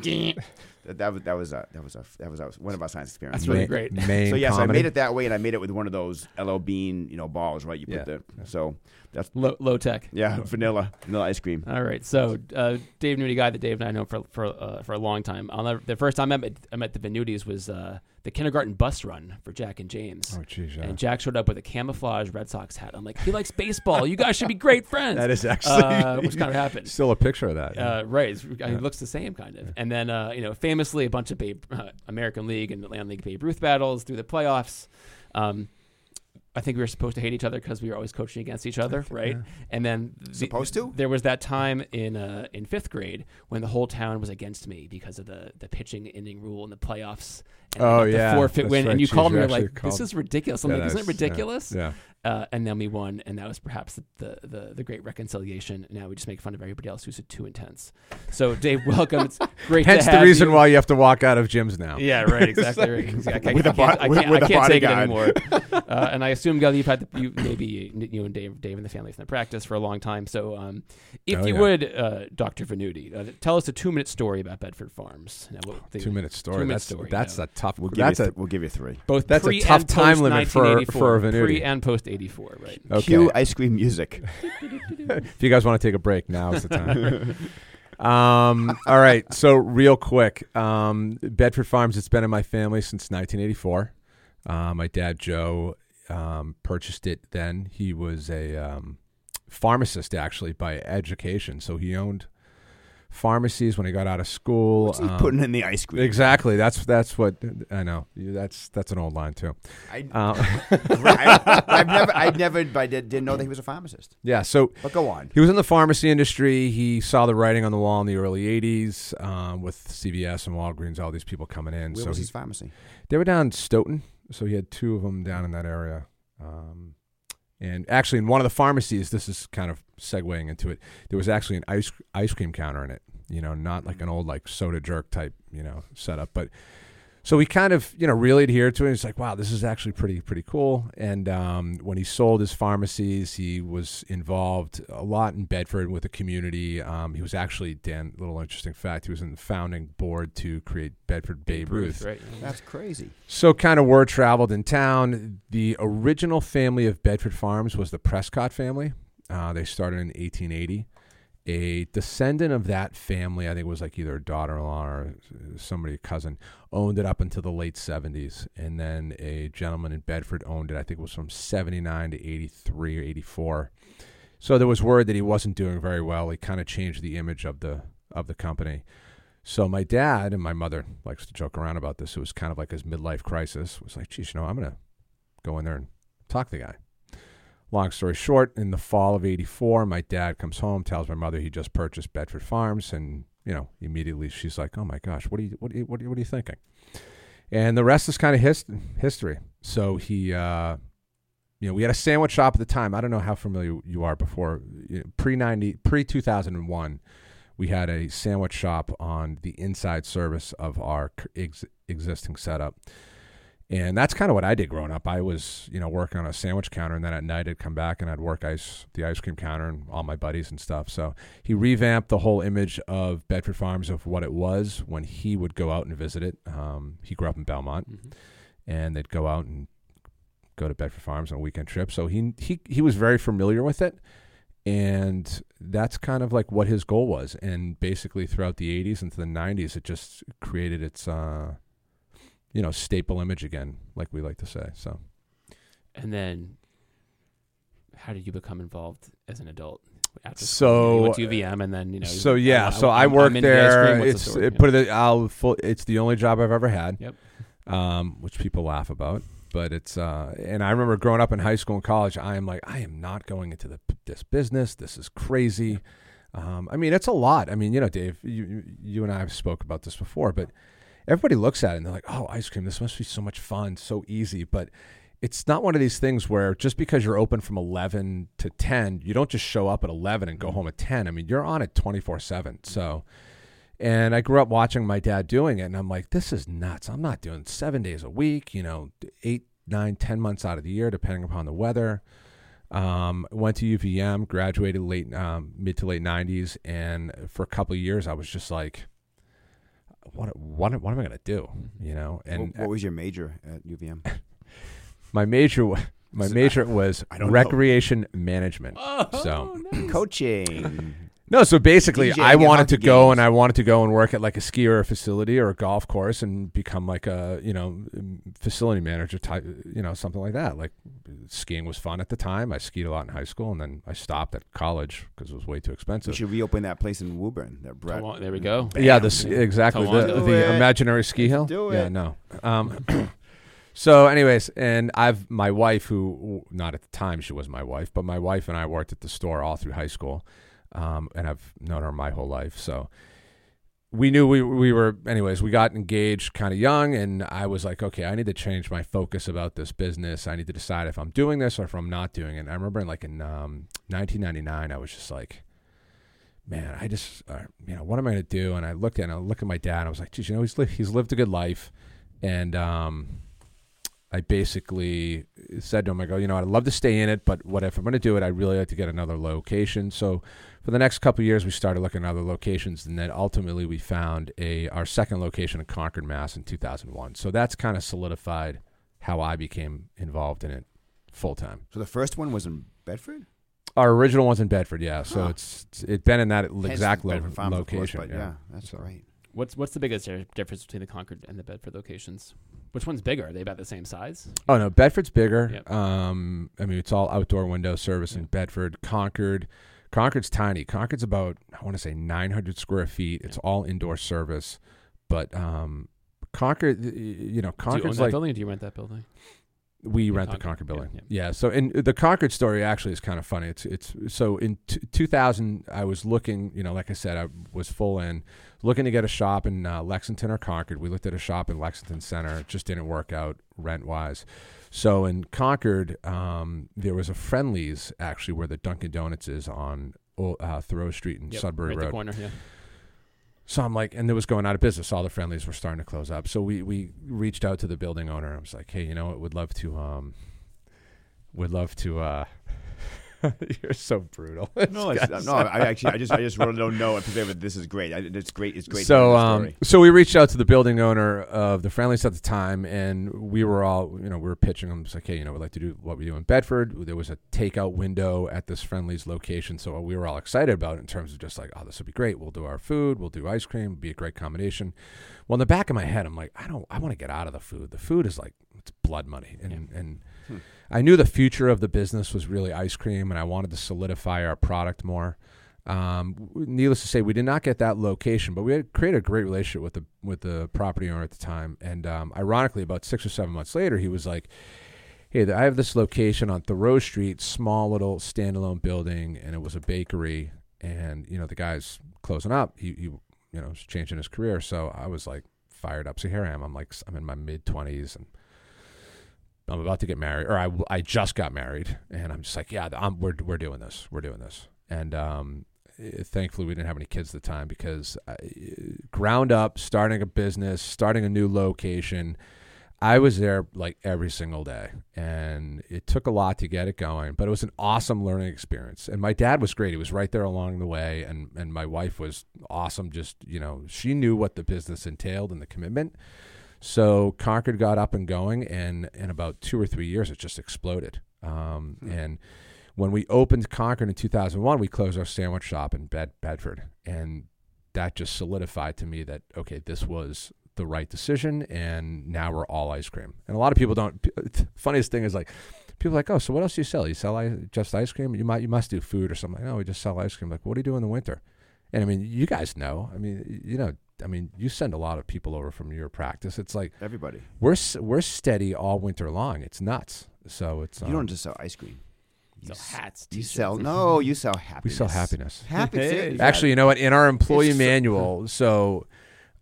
That, that was that was uh, that was uh, that was uh, one of our science experiments. That's really great. Main So yes, comedy. I made it that way, and I made it with one of those LL Bean, you know, balls, right? You put Yeah. the so that's Low, low tech. yeah, vanilla, vanilla ice cream. All right. So uh, Dave Venuti, guy that Dave and I know for for uh, for a long time. I'll never, the first time I met I met the Venutis was uh, the kindergarten bus run for Jack and James. Oh, jeez. Yeah. And Jack showed up with a camouflage Red Sox hat. I'm like, he likes baseball. You guys should be great friends. that is actually uh, which kind of happened. still a picture of that. Uh, right, Yeah. he looks the same kind of. And then, uh, you know, famously, a bunch of Babe, uh, American League and Atlantic League Babe Ruth battles through the playoffs. Um, I think we were supposed to hate each other because we were always coaching against each other, right? And then the- Supposed to? There was that time in uh, in fifth grade when the whole town was against me because of the the pitching inning rule in the playoffs. And Oh, like, the yeah, forfeit that's win, right. and you Jeez, called me like, called- "This is ridiculous." I'm Yeah, like, "Isn't it that's- yeah. ridiculous?" Yeah. Uh, and then we won, and that was perhaps the, the, the, the great reconciliation. Now we just make fun of everybody else who's too intense. So, Dave, welcome. It's great Hence to the reason you. why you have to walk out of gyms now. Yeah, right. Exactly. right. Exactly. I, With I a can't, bo- I with- can't, with I a can't take it bodyguard. anymore. uh, and I assume, Gal, you've had the, you, maybe you and Dave, Dave and the family from the practice for a long time. So, um, if Oh, you yeah. would, uh, Dr. Venuti, uh, tell us a two minute story about Bedford Farms. Now, what the- Two minute story. Two-minute that's story, that's yeah. a tough. We'll give that's you a we'll give you three. both that's a tough and time limit for- for a Venuti. Pre and post 84, right? okay. Cue ice cream music. if you guys want to take a break, now is the time. um, all right. So real quick, um, Bedford Farms. It's been in my family since 1984. Uh, my dad Joe um, purchased it. Then he was a um, pharmacist actually by education, so he owned pharmacies when he got out of school. What's he Um, putting in the ice cream? Exactly. That's that's what I know. That's that's an old line too. I, Um, I, I've never, I never, I did, didn't know that he was a pharmacist. yeah. So But go on. He was in the pharmacy industry. He saw the writing on the wall in the early '80s um, with CVS and Walgreens, all these people coming in. Where so was he- his pharmacy? they were down Stoughton, so he had two of them down in that area. Um, and actually, in one of the pharmacies, this is kind of segueing into it. There was actually an ice ice cream counter in it. You know, not like an old like soda jerk type you know setup, but. So we kind of, you know, really adhered to it. It's like, wow, this is actually pretty, pretty cool. And um, when he sold his pharmacies, he was involved a lot in Bedford with the community. Um, he was actually, Dan, little interesting fact, he was in the founding board to create Bedford Babe Ruth. right? That's crazy. So kind of word traveled in town. The original family of Bedford Farms was the Prescott family. Uh, they started in 1880, a descendant of that family, I think it was like either a daughter-in-law or somebody, a cousin, owned it up until the late 70s. And then a gentleman in Bedford owned it, I think it was from 79 to 83 or 84. So there was word that he wasn't doing very well. He kind of changed the image of the of the company. So my dad and my mother likes to joke around about this. It was kind of like his midlife crisis. It was like, geez, you know, I'm gonna go in there and talk to the guy. Long story short, in the fall of '84, my dad comes home, tells my mother he just purchased Bedford Farms, and you know, immediately she's like, "Oh my gosh, what are you, what are you, what are you, what are you thinking?" And the rest is kind of his, history. So he, uh, you know, we had a sandwich shop at the time. I don't know how familiar you are before you know, pre ninety, pre two thousand and one. We had a sandwich shop on the inside service of our ex- existing setup and that's kind of what I did growing up. I was, you know, working on a sandwich counter, and then at night I'd come back and I'd work ice the ice cream counter and all my buddies and stuff. So he revamped the whole image of Bedford Farms of what it was when he would go out and visit it. Um, he grew up in Belmont, mm-hmm. and they'd go out and go to Bedford Farms on a weekend trip. So he he he was very familiar with it. And that's kind of like what his goal was. And basically, throughout the 80s into the 90s, it just created its uh, you know, staple image again, like we like to say. So, and then, how did you become involved as an adult? After so you went to UVM, and then you know. So yeah, I, so I, I worked there. The it's the it, put it. I'll full, It's the only job I've ever had. Yep. Um, which people laugh about, but it's. Uh, and I remember growing up in high school and college. I am like, I am not going into the this business. This is crazy. Um, I mean, it's a lot. I mean, you know, Dave, you you and I have spoke about this before, but everybody looks at it and they're like, "Oh, ice cream! This must be so much fun, so easy." But it's not one of these things where just because you're open from 11 to 10, you don't just show up at 11 and go home at 10. I mean, you're on it 24 7. So, and I grew up watching my dad doing it, and I'm like, this is nuts. I'm not doing seven days a week, you know, eight, nine, ten months out of the year, depending upon the weather. Um, went to UVM, graduated late, um, mid to late 90s, and for a couple of years, I was just like, what what what am I going to do? Mm-hmm. You know, and what, what, was your major at UVM? my major was. my major was recreation know. management. Oh, so nice. coaching. No, so basically, DJing I wanted to go and I wanted to go and work at like a ski or a facility or a golf course and become like a you know facility manager type, you know something like that. Like skiing was fun at the time. I skied a lot in high school and then I stopped at college because it was way too expensive. We should reopen that place in Woburn. That Brett. There we go. Bam. Yeah, the exactly the, the imaginary ski hill. Do it. Yeah, no. Um, So, anyways, and I've my wife, who not at the time she was my wife, but my wife and I worked at the store all through high school, um, and I've known her my whole life. So we knew we we were anyways. We got engaged kind of young, and I was like, okay, I need to change my focus about this business. I need to decide if I'm doing this or if I'm not doing it. I remember in like in um, 1999, I was just like. Man, I just, uh, you know, what am I going to do? And I looked at, and I looked at my dad, and I was like, geez, you know, he's lived, he's lived a good life, and um, I basically said to him, I go, you know, I'd love to stay in it, but what if I'm going to do it? I'd really like to get another location. So for the next couple years, we started looking at other locations, and then ultimately we found a our second location in Concord, Mass, in 2001. So that's kind of solidified how I became involved in it full time. So the first one was in Bedford. Our original one's in Bedford, yeah. So huh. it's it's been in that exact lo- location. Course, yeah. yeah. that's so. great. What's what's the biggest difference between the Concord and the Bedford locations? Which one's bigger? Are they about the same size? Oh no, Bedford's bigger. Yep. Um, I mean it's all outdoor window service in Bedford. Concord, Concord's tiny. Concord's about I want to say 900 square feet. It's all indoor service, but um, Concord, you know, Concord's do you like building. do you rent that building? We rent the Concord building. Yeah, yeah. yeah, So, in the Concord story actually is kind of funny. It's it's so in t- 2000, I was looking. You know, like I said, I was full in looking to get a shop in uh, Lexington or Concord. We looked at a shop in Lexington Center. It just didn't work out rent wise. So in Concord, um, there was a Friendly's actually where the Dunkin' Donuts is on uh, Thoreau Street in yep, Sudbury right Road. corner, yeah. So I'm like, and it was going out of business. All the Friendly's were starting to close up. So we we reached out to the building owner. I was like, hey, you know what? Would love to um, would love to uh, You're so brutal. No, it's, no. I actually, I just, I just really don't know. But this is great. I, it's great. It's great. So, to hear the um, so we reached out to the building owner of the Friendly's at the time, and we were all, you know, we were pitching them. It's like, hey, you know, we'd like to do what we do in Bedford. There was a takeout window at this Friendly's location, so we were all excited about it in terms of just like, oh, this would be great. We'll do our food. We'll do ice cream. It'd be a great combination. Well, in the back of my head, I'm like, I don't, I want to get out of the food. The food is like, it's blood money, and and. Hmm. I knew the future of the business was really ice cream, and I wanted to solidify our product more. Um, needless to say, we did not get that location, but we had created a great relationship with the with the property owner at the time. And um, ironically, about six or seven months later, he was like, "Hey, I have this location on Thoreau Street, small little standalone building, and it was a bakery. And you know, the guy's closing up. He, he you know, was changing his career. So I was like fired up. So here I am. I'm like, I'm in my mid twenties and." I'm about to get married, or I, I just got married, and I'm just like, yeah, I'm, we're we're doing this, we're doing this, and um, eh, thankfully we didn't have any kids at the time because I, ground up, starting a business, starting a new location, I was there like every single day, and it took a lot to get it going, but it was an awesome learning experience. And my dad was great; he was right there along the way, and and my wife was awesome. Just you know, she knew what the business entailed and the commitment. So Concord got up and going, and in about two or three years, it just exploded. Um, Hmm. And when we opened Concord in 2001, we closed our sandwich shop in Bed- Bedford, and that just solidified to me that okay, this was the right decision, and now we're all ice cream. And a lot of people don't. Funniest thing is like. People are like, oh, so what else do you sell? You sell just ice cream? You might, you must do food or something. Like, no, we just sell ice cream. Like, what do you do in the winter? And I mean, you guys know. I mean, you know, I mean, you send a lot of people over from your practice. It's like Everybody. we're we're steady all winter long. It's nuts. So it's um, You don't just sell ice cream. You, So s- hats, you t-shirts. sell no. You sell happiness. we sell happiness. Happiness. Hey. Actually, you know what? In our employee manual, so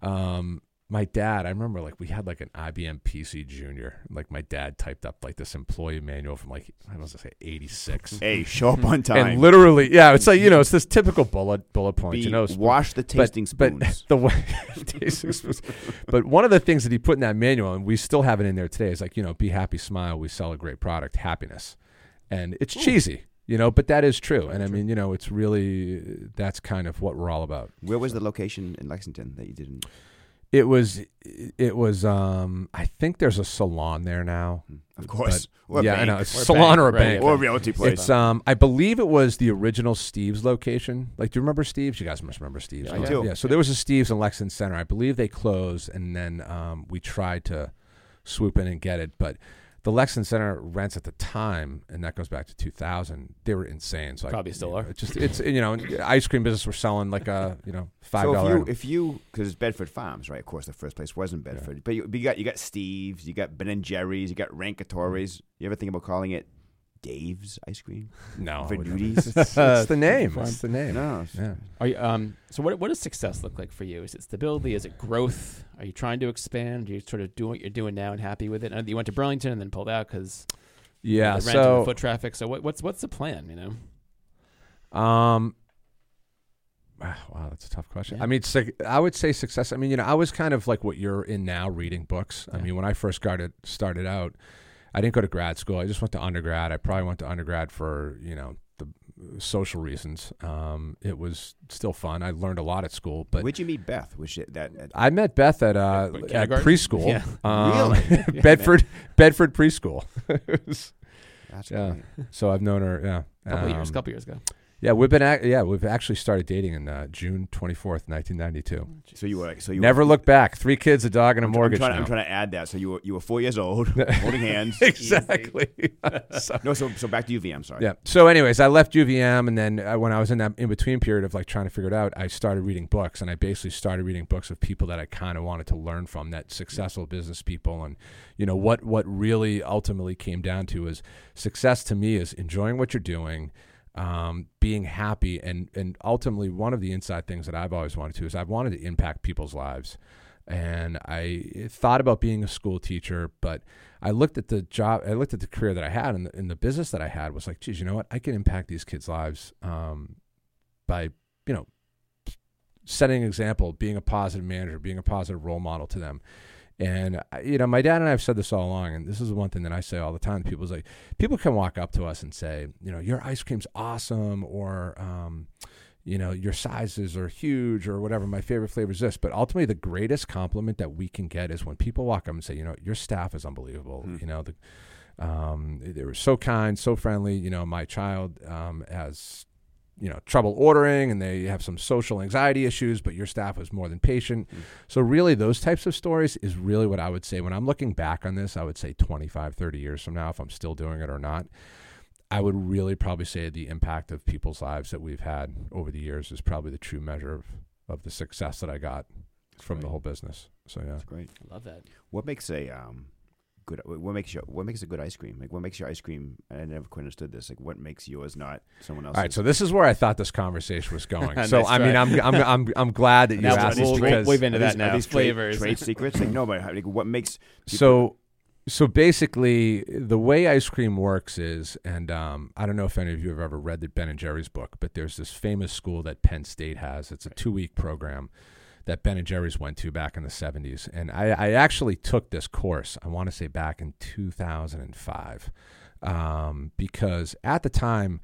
um, my dad, I remember like we had like an IBM PC Junior. Like my dad typed up like this employee manual from like I was gonna say eighty six. Hey, show up on time. And literally, yeah, it's like you know, it's this typical bullet bullet point. Be- you know, wash the tasting but, spoons. But the way tasting spoons. But one of the things that he put in that manual, and we still have it in there today, is like you know, be happy, smile. We sell a great product, happiness, and it's cheesy, you know, but that is true. And I mean, you know, it's really that's kind of what we're all about. Where was the location in Lexington that you didn't? It was, it was. um I think there's a salon there now. Of course. But- yeah, I know it's Or a salon bank, or a right, bank. yeah. Or a realty place. It's um, I believe it was the original Steve's location. Like, do you remember Steve's? You guys must remember Steve's. Yeah, I do. Yeah. So there was a Steve's in Lexington Center. I believe they closed, and then um, we tried to swoop in and get it, but the Lexington Center rents at the time, and that goes back to 2000. They were insane. So I- Probably still you know, are. It's just it's you know, ice cream business were selling like a you know five so if dollar. you, if you, because it's Bedford Farms, right? Of course, the first place wasn't Bedford, but, you, but you got you got Steve's, you got Ben and Jerry's, you got Rancatore's. Mm-hmm. You ever think about calling it Dave's ice cream? no, I for wouldn't. duties? it's, it's the name. Fun. It's the name. no. Yeah. Are you, um, so what, what does success look like for you? Is it stability? Is it growth? Are you trying to expand? Are you sort of doing what you're doing now and happy with it? I know that you went to Burlington and then pulled out because Yeah. the rent and So the foot traffic. So what, what's what's the plan? You know, Um. Wow, that's a tough question. Yeah. I mean, I would say success. I mean, you know, I was kind of like what you're in now, reading books. I mean, when I first started started out, I didn't go to grad school. I just went to undergrad. I probably went to undergrad for you know the social reasons. Um, it was still fun. I learned a lot at school, but Where'd you meet Beth? Was she, that, that I met Beth at uh, What, at preschool. Yeah. Um, Really? Yeah, Bedford Bedford preschool. that's Yeah. great. so I've known her. Yeah, a couple years, Um, couple years ago. Yeah, we've been. Ac- yeah, we've actually started dating in uh, June twenty fourth, nineteen ninety two. So you were so you Never were, look back. Three kids, a dog, and a I'm, mortgage. I'm trying, I'm trying to add that. So you were you were four years old, holding hands. exactly. So- No, so so back to UVM. I'm sorry. yeah. So, anyways, I left UVM, and then uh, when I was in that in between period of like trying to figure it out, I started reading books, and I basically started reading books of people that I kind of wanted to learn from, that successful business people, and you know what what really ultimately came down to is success to me is enjoying what you're doing. Um, being happy and and ultimately one of the inside things that I've always wanted to is I've wanted to impact people's lives, and I thought about being a school teacher, but I looked at the job, I looked at the career that I had and the, and the business that I had was like, geez, you know what? I can impact these kids' lives um, by, you know, setting an example, being a positive manager, being a positive role model to them. And uh, you know, my dad and I have said this all along, and this is one thing that I say all the time. People's like, people can walk up to us and say, you know, your ice cream's awesome, or um, you know, your sizes are huge, or whatever. My favorite flavor is this. But ultimately, the greatest compliment that we can get is when people walk up and say, you know, your staff is unbelievable. Hmm. You know, the um, they were so kind, so friendly. You know, my child um, has you know trouble ordering and they have some social anxiety issues but your staff was more than patient Mm. so really those types of stories is really what i would say when i'm looking back on this i would say 25 30 years from now if i'm still doing it or not i would really probably say the impact of people's lives that we've had over the years is probably the true measure of, of the success that i got from the whole business so yeah That's great. I love that. What makes a um good? What makes your what makes a good ice cream? Like what makes your ice cream? I never quite understood this. Like what makes yours not someone else's? all right so this is where i thought this conversation was going so i mean. I'm, I'm i'm i'm glad that you Now asked we'll- this we'll wave into that these- now. these Flavors. trade secrets. Like no, but like, what makes people- So, so basically, the way ice cream works is, and um, I don't know if any of you have ever read the Ben and Jerry's book, but there's this famous school that Penn State has. It's a two week program that Ben and Jerry's went to back in the 70s, and I, I actually took this course. I want to say back in 2005, um, because at the time.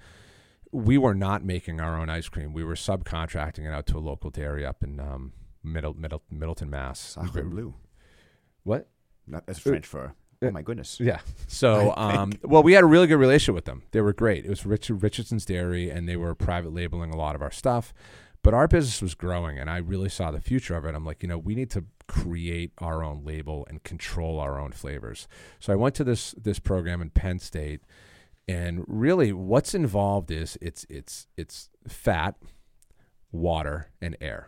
We were not making our own ice cream. We were subcontracting it out to a local dairy up in um, Middle, Middle, Middleton, Mass. Sacre bleu. What? Not that's French for. uh, Oh my goodness. Yeah. So, um, well, we had a really good relationship with them. They were great. It was Rich, Richardson's Dairy, and they were private labeling a lot of our stuff. But our business was growing, and I really saw the future of it. I'm like, you know, we need to create our own label and control our own flavors. So I went to this this program in Penn State, and really, what's involved is it's it's it's fat, water, and air.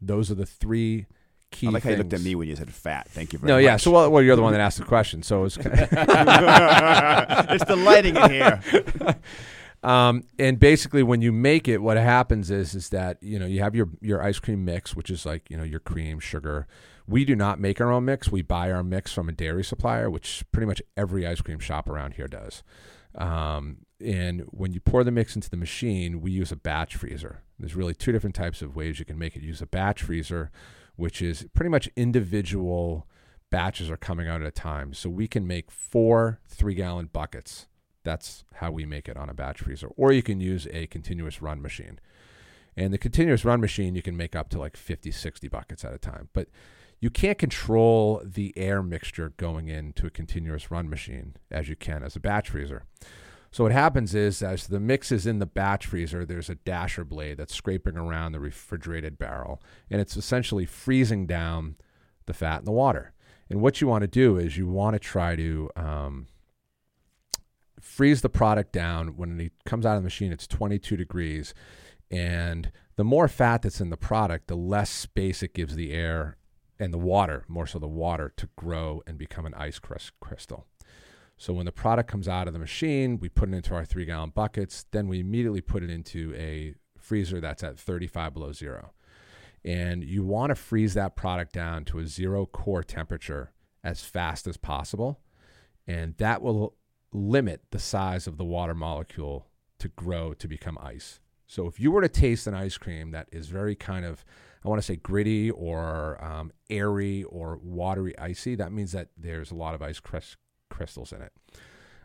Those are the three key. Things. I like how you looked at me when you said fat. Thank you very No, much. yeah. So, well, well, you're the one that asked the question. So it was. it's the lighting in here. Um, and basically, when you make it, what happens is is that you know you have your your ice cream mix, which is like you know your cream, sugar. We do not make our own mix. We buy our mix from a dairy supplier, which pretty much every ice cream shop around here does. Um, and when you pour the mix into the machine, we use a batch freezer. There's really two different types of ways you can make it. Use a batch freezer, which is pretty much individual batches are coming out at a time. So we can make four three gallon buckets. That's how we make it on a batch freezer. Or you can use a continuous run machine. And the continuous run machine, you can make up to like 50, 60 buckets at a time. But you can't control the air mixture going into a continuous run machine as you can as a batch freezer. So what happens is as the mix is in the batch freezer, there's a dasher blade that's scraping around the refrigerated barrel, and it's essentially freezing down the fat and the water. And what you want to do is you want to try to um, freeze the product down when it comes out of the machine. It's 22 degrees, and the more fat that's in the product, the less space it gives the air and the water, more so the water, to grow and become an ice crys- crystal. So when the product comes out of the machine, we put it into our three gallon buckets. Then we immediately put it into a freezer that's at 35 below zero. And you want to freeze that product down to a zero core temperature as fast as possible. And that will limit the size of the water molecule to grow to become ice. So if you were to taste an ice cream that is very kind of, I want to say gritty or um, airy or watery icy, that means that there's a lot of ice crys- crystals in it.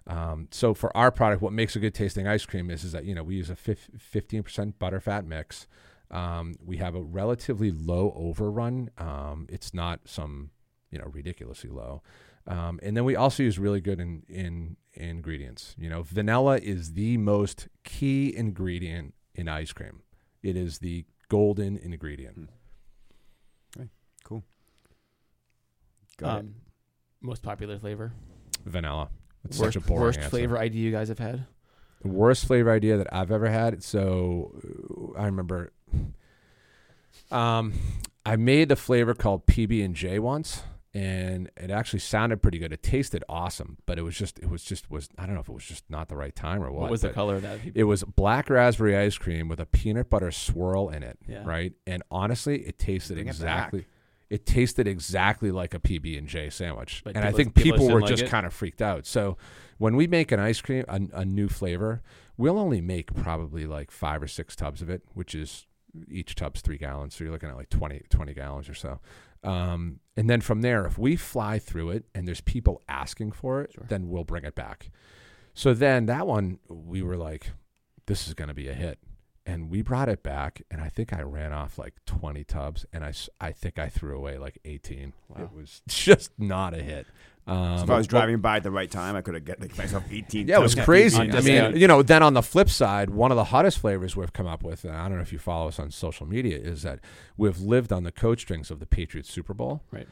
Um, so for our product, what makes a good tasting ice cream is, is that, you know, we use a fif- 15% butterfat mix. Um, we have a relatively low overrun. Um, it's not some, you know, ridiculously low. Um, and then we also use really good in, in ingredients. You know, vanilla is the most key ingredient in ice cream. It is the golden ingredient. Cool. Got it. Um, most popular flavor. Vanilla. It's worst such a boring worst answer. flavor idea you guys have had. The worst flavor idea that I've ever had. So I remember um, I made the flavor called PB and J once, and it actually sounded pretty good. It tasted awesome, but it was just it was just was I don't know if it was just not the right time or what. What, was the color of that? It was black raspberry ice cream with a peanut butter swirl in it, Yeah. right? And honestly, it tasted Bring exactly. It tasted exactly like a PB and J sandwich, But and I think people people just were like just it? kind of freaked out. So when we make an ice cream, a, a new flavor, we'll only make probably like five or six tubs of it, which is each tub's three gallons. So you're looking at like 20, 20 gallons or so. Um, and then from there, if we fly through it and there's people asking for it, Sure. then we'll bring it back. So then that one, we were like, this is going to be a hit. And we brought it back, and I think I ran off like 20 tubs, and I, I think I threw away like 18. Wow. It was just not a hit. Um, if I was driving by at the right time, I could have get like, myself 18. yeah, it was crazy. I mean, you know, then on the flip side, one of the hottest flavors we've come up with, and I don't know if you follow us on social media, is that we've lived on the coach strings of the Patriots Super Bowl. Right.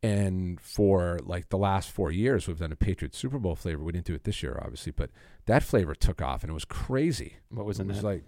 And for like the last four years, we've done a Patriots Super Bowl flavor. We didn't do it this year, obviously, but that flavor took off and it was crazy. What was It in was that? like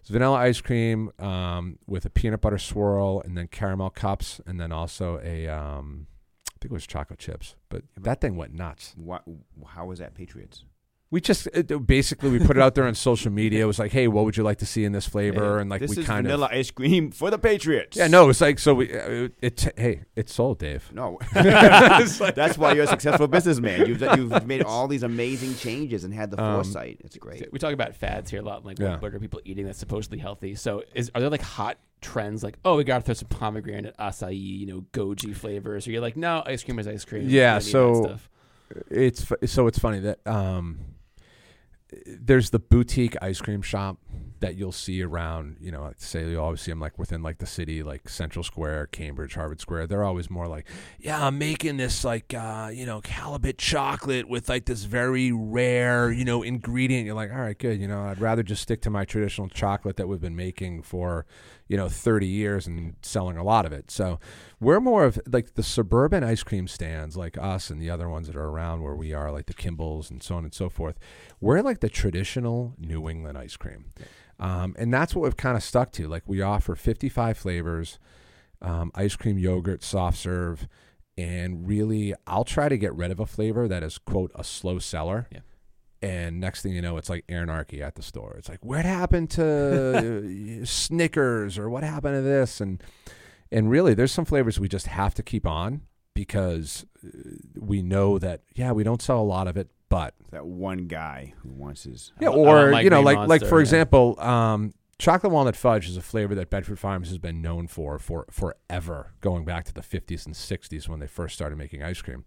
it's vanilla ice cream um, with a peanut butter swirl and then caramel cups and then also a um, I think it was chocolate chips. But that thing went nuts. What, how was that Patriots? We just it, basically we put it out there on social media. It was like, hey, what would you like to see in this flavor? And like this we is kind vanilla of ice cream for the Patriots. yeah, no, it's like so we uh, it, it hey it sold Dave. No, that's why you're a successful businessman. You've you've made all these amazing changes and had the Um, foresight. It's great. We talk about fads here a lot, like Yeah. what, what are people eating that's supposedly healthy. So, is are there like hot trends like, oh, we got to throw some pomegranate, acai, you know, goji flavors? Or you're like, no, ice cream is ice cream. Yeah, don't need that so- stuff. It's fu- so it's funny that um, there's the boutique ice cream shop that you'll see around. You know, say you always see them like within like the city, like Central Square, Cambridge, Harvard Square. They're always more like, yeah, I'm making this like uh, you know halibut chocolate with like this very rare you know ingredient. You're like, all right, good. You know, I'd rather just stick to my traditional chocolate that we've been making for you know 30 years and selling a lot of it. So we're more of like the suburban ice cream stands like us and the other ones that are around where we are like the Kimballs and so on and so forth. We're like the traditional New England ice cream. Um, and that's what we've kind of stuck to. Like we offer 55 flavors, um, ice cream, yogurt, soft serve, and really, I'll try to get rid of a flavor that is quote a slow seller. Yeah. And next thing you know, it's like anarchy at the store. It's like, what happened to uh, Snickers or what happened to this? And and really, there's some flavors we just have to keep on because uh, we know that yeah, we don't sell a lot of it, but That one guy who wants his. yeah, I want- I want or my you know, Green like like for yeah. example, um, chocolate walnut fudge is a flavor that Bedford Farms has been known for for forever, going back to the 50s and 60s when they first started making ice cream.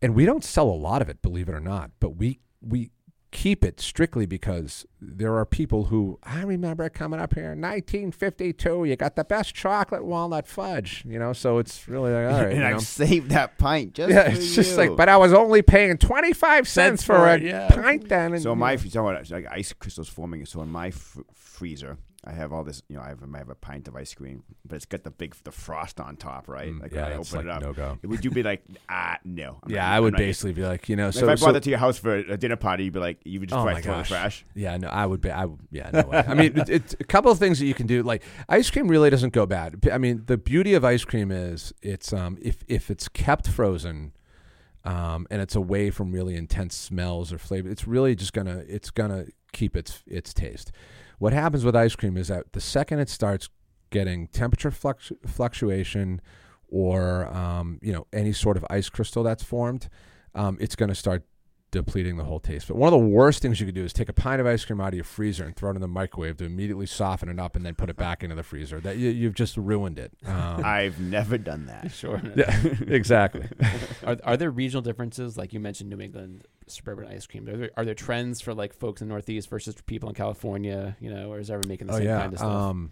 And we don't sell a lot of it, believe it or not, but we we keep it strictly because there are people who I remember coming up here in 1952. You got the best chocolate walnut fudge, you know. So it's really like all right, and you know? I've saved that pint just yeah, it's just you. like, but I was only paying 25 cents for a yeah. pint then. And, So my know. you talking about like ice crystals forming. So in my fr- freezer, I have all this. You know, I have, I have a pint of ice cream, but it's got the big the frost on top, right? Mm, like yeah, when I open like it up, no go. would you be like, ah, no? I'm Yeah, not- I would basically be like, you know, Like so if I brought so- that to your house for a dinner party, you'd be like, you would just Oh my throw it in the gosh. trash. Yeah, no, I would be. I yeah, no way. I mean, it, it's a couple of things that you can do. Like ice cream really doesn't go bad. I mean, the beauty of ice cream is it's um if if it's kept frozen, um and it's away from really intense smells or flavor, it's really just gonna it's gonna keep its its taste. What happens with ice cream is that the second it starts getting temperature fluctu- fluctuation or um, you know any sort of ice crystal that's formed, um, it's going to start depleting the whole taste. But one of the worst things you could do is take a pint of ice cream out of your freezer and throw it in the microwave to immediately soften it up and then put it back into the freezer. That you, you've just ruined it. Um, I've never done that. Sure. yeah, exactly. Are, are there regional differences? Like you mentioned, New England suburban ice cream. Are there, are there trends for like folks in Northeast versus people in California? You know, or is everyone making the oh same yeah. kind of stuff? Um,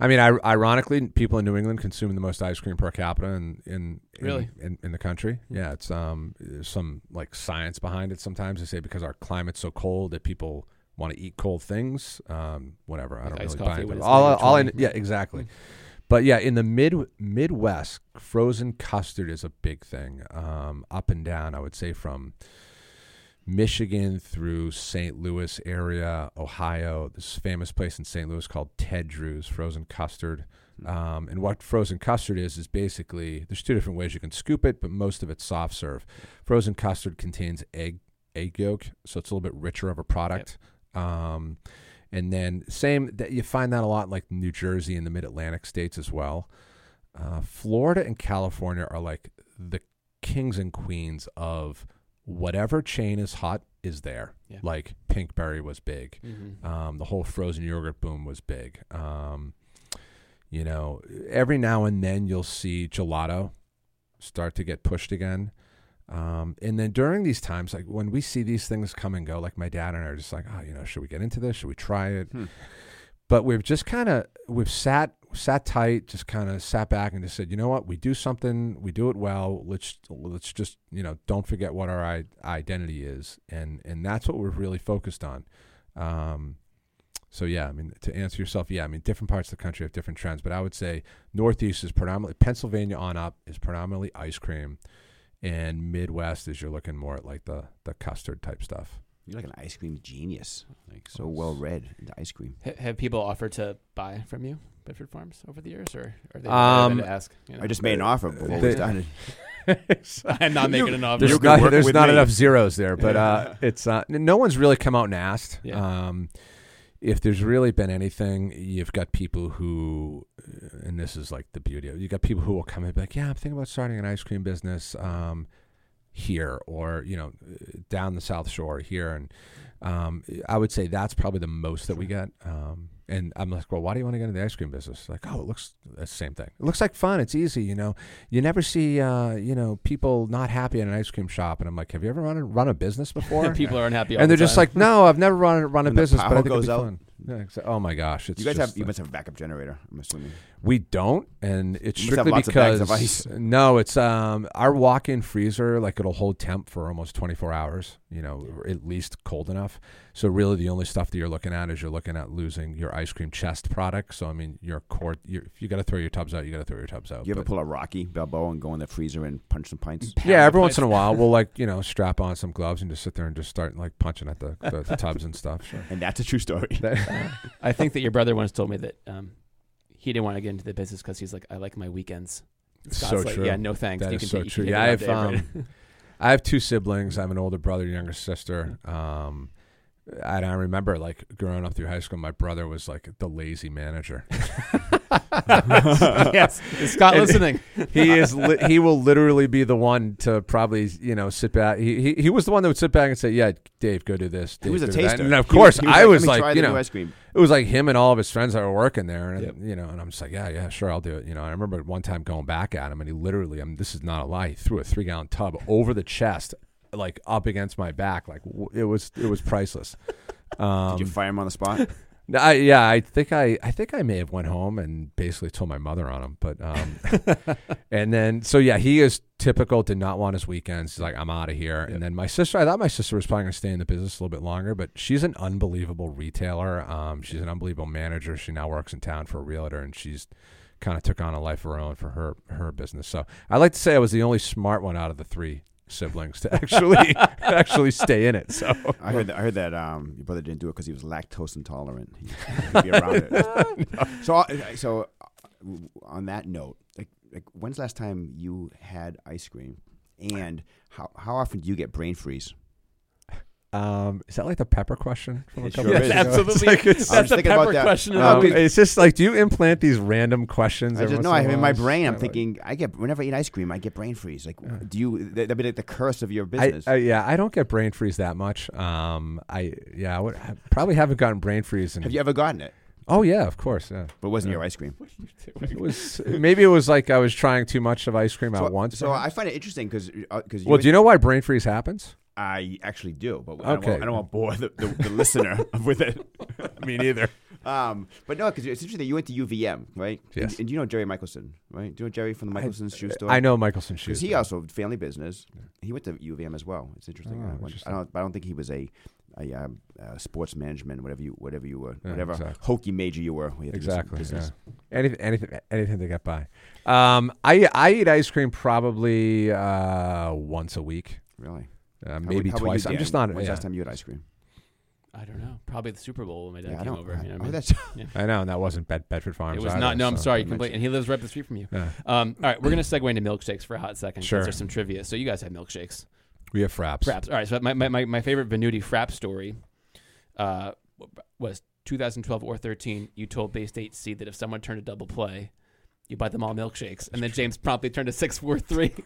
I mean, I, ironically, people in New England consume the most ice cream per capita in in in, Really? in, in the country. Yeah, it's um there's some like science behind it. Sometimes they say because our climate's so cold that people want to eat cold things. Um, whatever. I don't really buy coffee into when it. All, all I, 20. yeah, exactly. But yeah, in the mid Midwest, frozen custard is a big thing. Um, up and down, I would say from Michigan through St. Louis area, Ohio. This famous place in St. Louis called Ted Drewes Frozen Custard. Um, and what frozen custard is is basically there's two different ways you can scoop it, but most of it's soft serve. Frozen custard contains egg egg yolk, so it's a little bit richer of a product. Um, and then same that you find that a lot in like New Jersey and the Mid Atlantic states as well. Uh, Florida and California are like the kings and queens of whatever chain is hot is there. Yeah. Like Pinkberry was big. Mhm. Um, the whole frozen yogurt boom was big. Um, You know, every now and then you'll see gelato start to get pushed again. Um, and then during these times, like when we see these things come and go, like my dad and I are just like, oh, you know, should we get into this? Should we try it? Hmm. But we've just kind of we've sat sat tight, just kind of sat back and just said, you know what, we do something, we do it well. Let's let's just you know don't forget what our I- identity is, and and that's what we're really focused on. Um, so yeah, I mean to answer yourself, yeah, I mean different parts of the country have different trends, but I would say Northeast is predominantly Pennsylvania on up is predominantly ice cream, and Midwest is you're looking more at like the the custard type stuff. You're like an ice cream genius, like so well read into ice cream. Ha- have people offered to buy from you, Bedford Farms, over the years, or are they Um, to ask? You know? I just made an offer before They- we started. I'm not making an offer. There's not, there's not enough zeros there, but uh, it's uh, no one's really come out and asked. Yeah. Um, if there's really been anything, you've got people who, uh, and this is like the beauty of it, you got people who will come and be like, "Yeah, I'm thinking about starting an ice cream business um, here, or you know, uh, down the South Shore here," and um, I would say that's probably the most that we get. Um, and I'm like, well, why do you want to get into the ice cream business? Like, oh, it looks that's the same thing. It looks like fun. It's easy, you know. You never see, uh, you know, people not happy in an ice cream shop. And I'm like, have you ever run a, run a business before? people are unhappy, all and they're the just time. like, no, I've never run run a When the business, but I power think it'd goes be out. fun. Yeah, exa- oh my gosh, it's You guys just, have you uh, must have a backup generator. I'm assuming. We don't, and it's You must have strictly lots of bags because of ice. no, it's um our walk-in freezer like it'll hold temp for almost 24 hours. You know, or at least cold enough. So really, the only stuff that you're looking at is you're looking at losing your ice cream chest product. So I mean, your core, your, if you got to throw your tubs out, you got to throw your tubs out. You ever But- pull a Rocky Balboa and go in the freezer and punch some pints? Yeah, the every once in a while we'll like you know strap on some gloves and just sit there and just start like punching at the, the, the tubs and stuff. Sure. And that's a true story. I think that your brother once told me that um, he didn't want to get into the business because he's like, I like my weekends. Scott's so like, true. Yeah, no thanks. That you is can so true. Yeah, I have um. I have two siblings. I have an older brother, younger sister. Um, and I remember like growing up through high school, my brother was like the lazy manager. yes, is Scott And- listening? he is. Li- he will literally be the one to probably you know sit back. He, he he was the one that would sit back and say, "Yeah, Dave, go do this." He was a go do that." taster. And of He was- course, he was I was "Let me like, try you the know, new ice cream. it was like him and all of his friends that were working there, and Yep. you know, and I'm just like, yeah, yeah, sure, I'll do it. You know, I remember one time going back at him, and he literally, I mean, this is not a lie, he threw a three gallon tub over the chest, like up against my back, like w- it was, it was priceless. Um, Did you fire him on the spot? I, yeah, I think I, I think I may have went home and basically told my mother on him, but um, and then so yeah, he is typical. Did not want his weekends. He's like, I'm out of here. Yep. And then my sister, I thought my sister was probably gonna stay in the business a little bit longer, but she's an unbelievable retailer. Um, she's an unbelievable manager. She now works in town for a realtor, and she's kind of took on a life of her own for her her business. So I like to say I was the only smart one out of the three siblings to actually actually stay in it. So I heard that. I heard that um, your brother didn't do it because he was lactose intolerant. He could be around it. So, uh, so uh, on that note, like, like, when's the last time you had ice cream, and how how often do you get brain freeze? Um, is that like the pepper question from a It couple sure years is. ago? absolutely. It's like it's- That's a pepper that. question. No, the um, week. it's just like, do you implant these random questions? I just know. I in in my brain, I'm thinking I get whenever I eat ice cream, I get brain freeze. Like, Yeah. do you? That'd be like the curse of your business. I, yeah, I don't get brain freeze that much. Um, I yeah, I, would, I probably haven't gotten brain freeze. In, Have you ever gotten it? Oh yeah, of course. Yeah, But it wasn't Yeah. your ice cream. it was maybe it was like I was trying too much of ice cream So, at once. so I find it interesting because because well, do you know why brain freeze happens? I actually do, but I don't want, I don't want to bore the, the, the listener with it. Me neither. Um, but no, because it's interesting that you went to UVM, right? Yes. And, and you know Jerry Michelson, right? Do you know Jerry from the Michelson shoe store? I know Michelson shoes. Because he also family business. He went to UVM as well. It's interesting. Oh, I, interesting. I don't. I don't think he was a, a, um, uh sports management, whatever you, whatever you were, Yeah, whatever exactly. hokey major you were. We had to do some Exactly. business. Yeah. Anything, anything, anything to get by. Um, I I eat ice cream probably uh, once a week, Really? Uh, How maybe about you, twice. I'm Dan? just not. When's the yeah. last time you had ice cream? I don't know. Probably the Super Bowl when my dad Yeah, I came don't. over. I, you know I mean? that's I know, and that wasn't Bed- Bedford Farms. It was either, not. No, I'm so- sorry. I Completely. And he lives right up the street from you. Yeah. Um, all right, we're gonna segue into milkshakes for a hot second. Sure. There's some trivia. So you guys have milkshakes. We have fraps. Fraps. All right. So my, my, my, my favorite Venuti frap story uh, was 2012 or 13. You told Bay State C that if someone turned a double play, you buy them all milkshakes. And then James promptly turned to 6 4 3.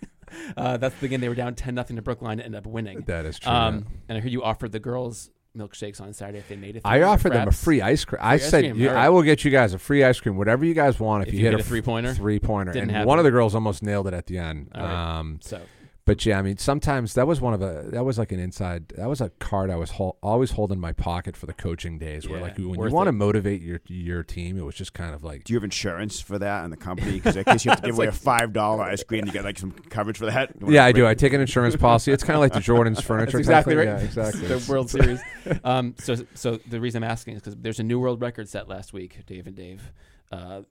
Uh, that's the game they were down 10 nothing to Brookline and ended up winning. That is true. Um, and I heard you offered the girls milkshakes on Saturday if they made it. I offered them a free ice cream. I ice said, cream, you, all I will get you guys a free ice cream, whatever you guys want. If, If you, you hit a three-pointer? three pointer, and happen. one of the girls almost nailed it at the end. Right. Um, So but yeah, I mean, sometimes that was one of a that was like an inside that was a card I was hol- always holding in my pocket for the coaching days. Where Yeah, like when you want to motivate your your team, it was just kind of like Do you have insurance for that in the company? Because in case you have to give away a five dollar ice cream, you get like some coverage for that. yeah, I do. I take an insurance policy. It's kind of like the Jordan's furniture. That's exactly right. Yeah, exactly. the World Series. Um, so, so the reason I'm asking is because there's a new world record set last week, Dave and Dave. Uh,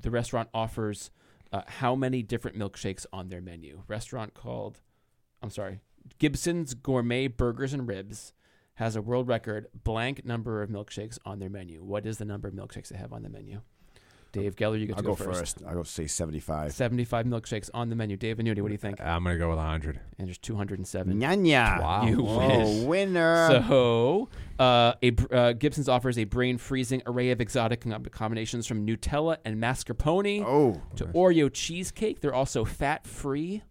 the restaurant offers uh, how many different milkshakes on their menu? Restaurant called, I'm sorry, Gibson's Gourmet Burgers and Ribs has a world record blank number of milkshakes on their menu. What is the number of milkshakes they have on the menu? Dave Geller, you get I'll to go go, first. I'll go say seventy five. 75 milkshakes on the menu. Dave Venuti, what do you think? I'm gonna go with hundred. And there's 207. Nyanya. Wow. You Oh, wish. winner. So, uh, a, uh, Gibson's offers a brain freezing array of exotic combinations from Nutella and mascarpone oh, to Oreo cheesecake. They're also fat free,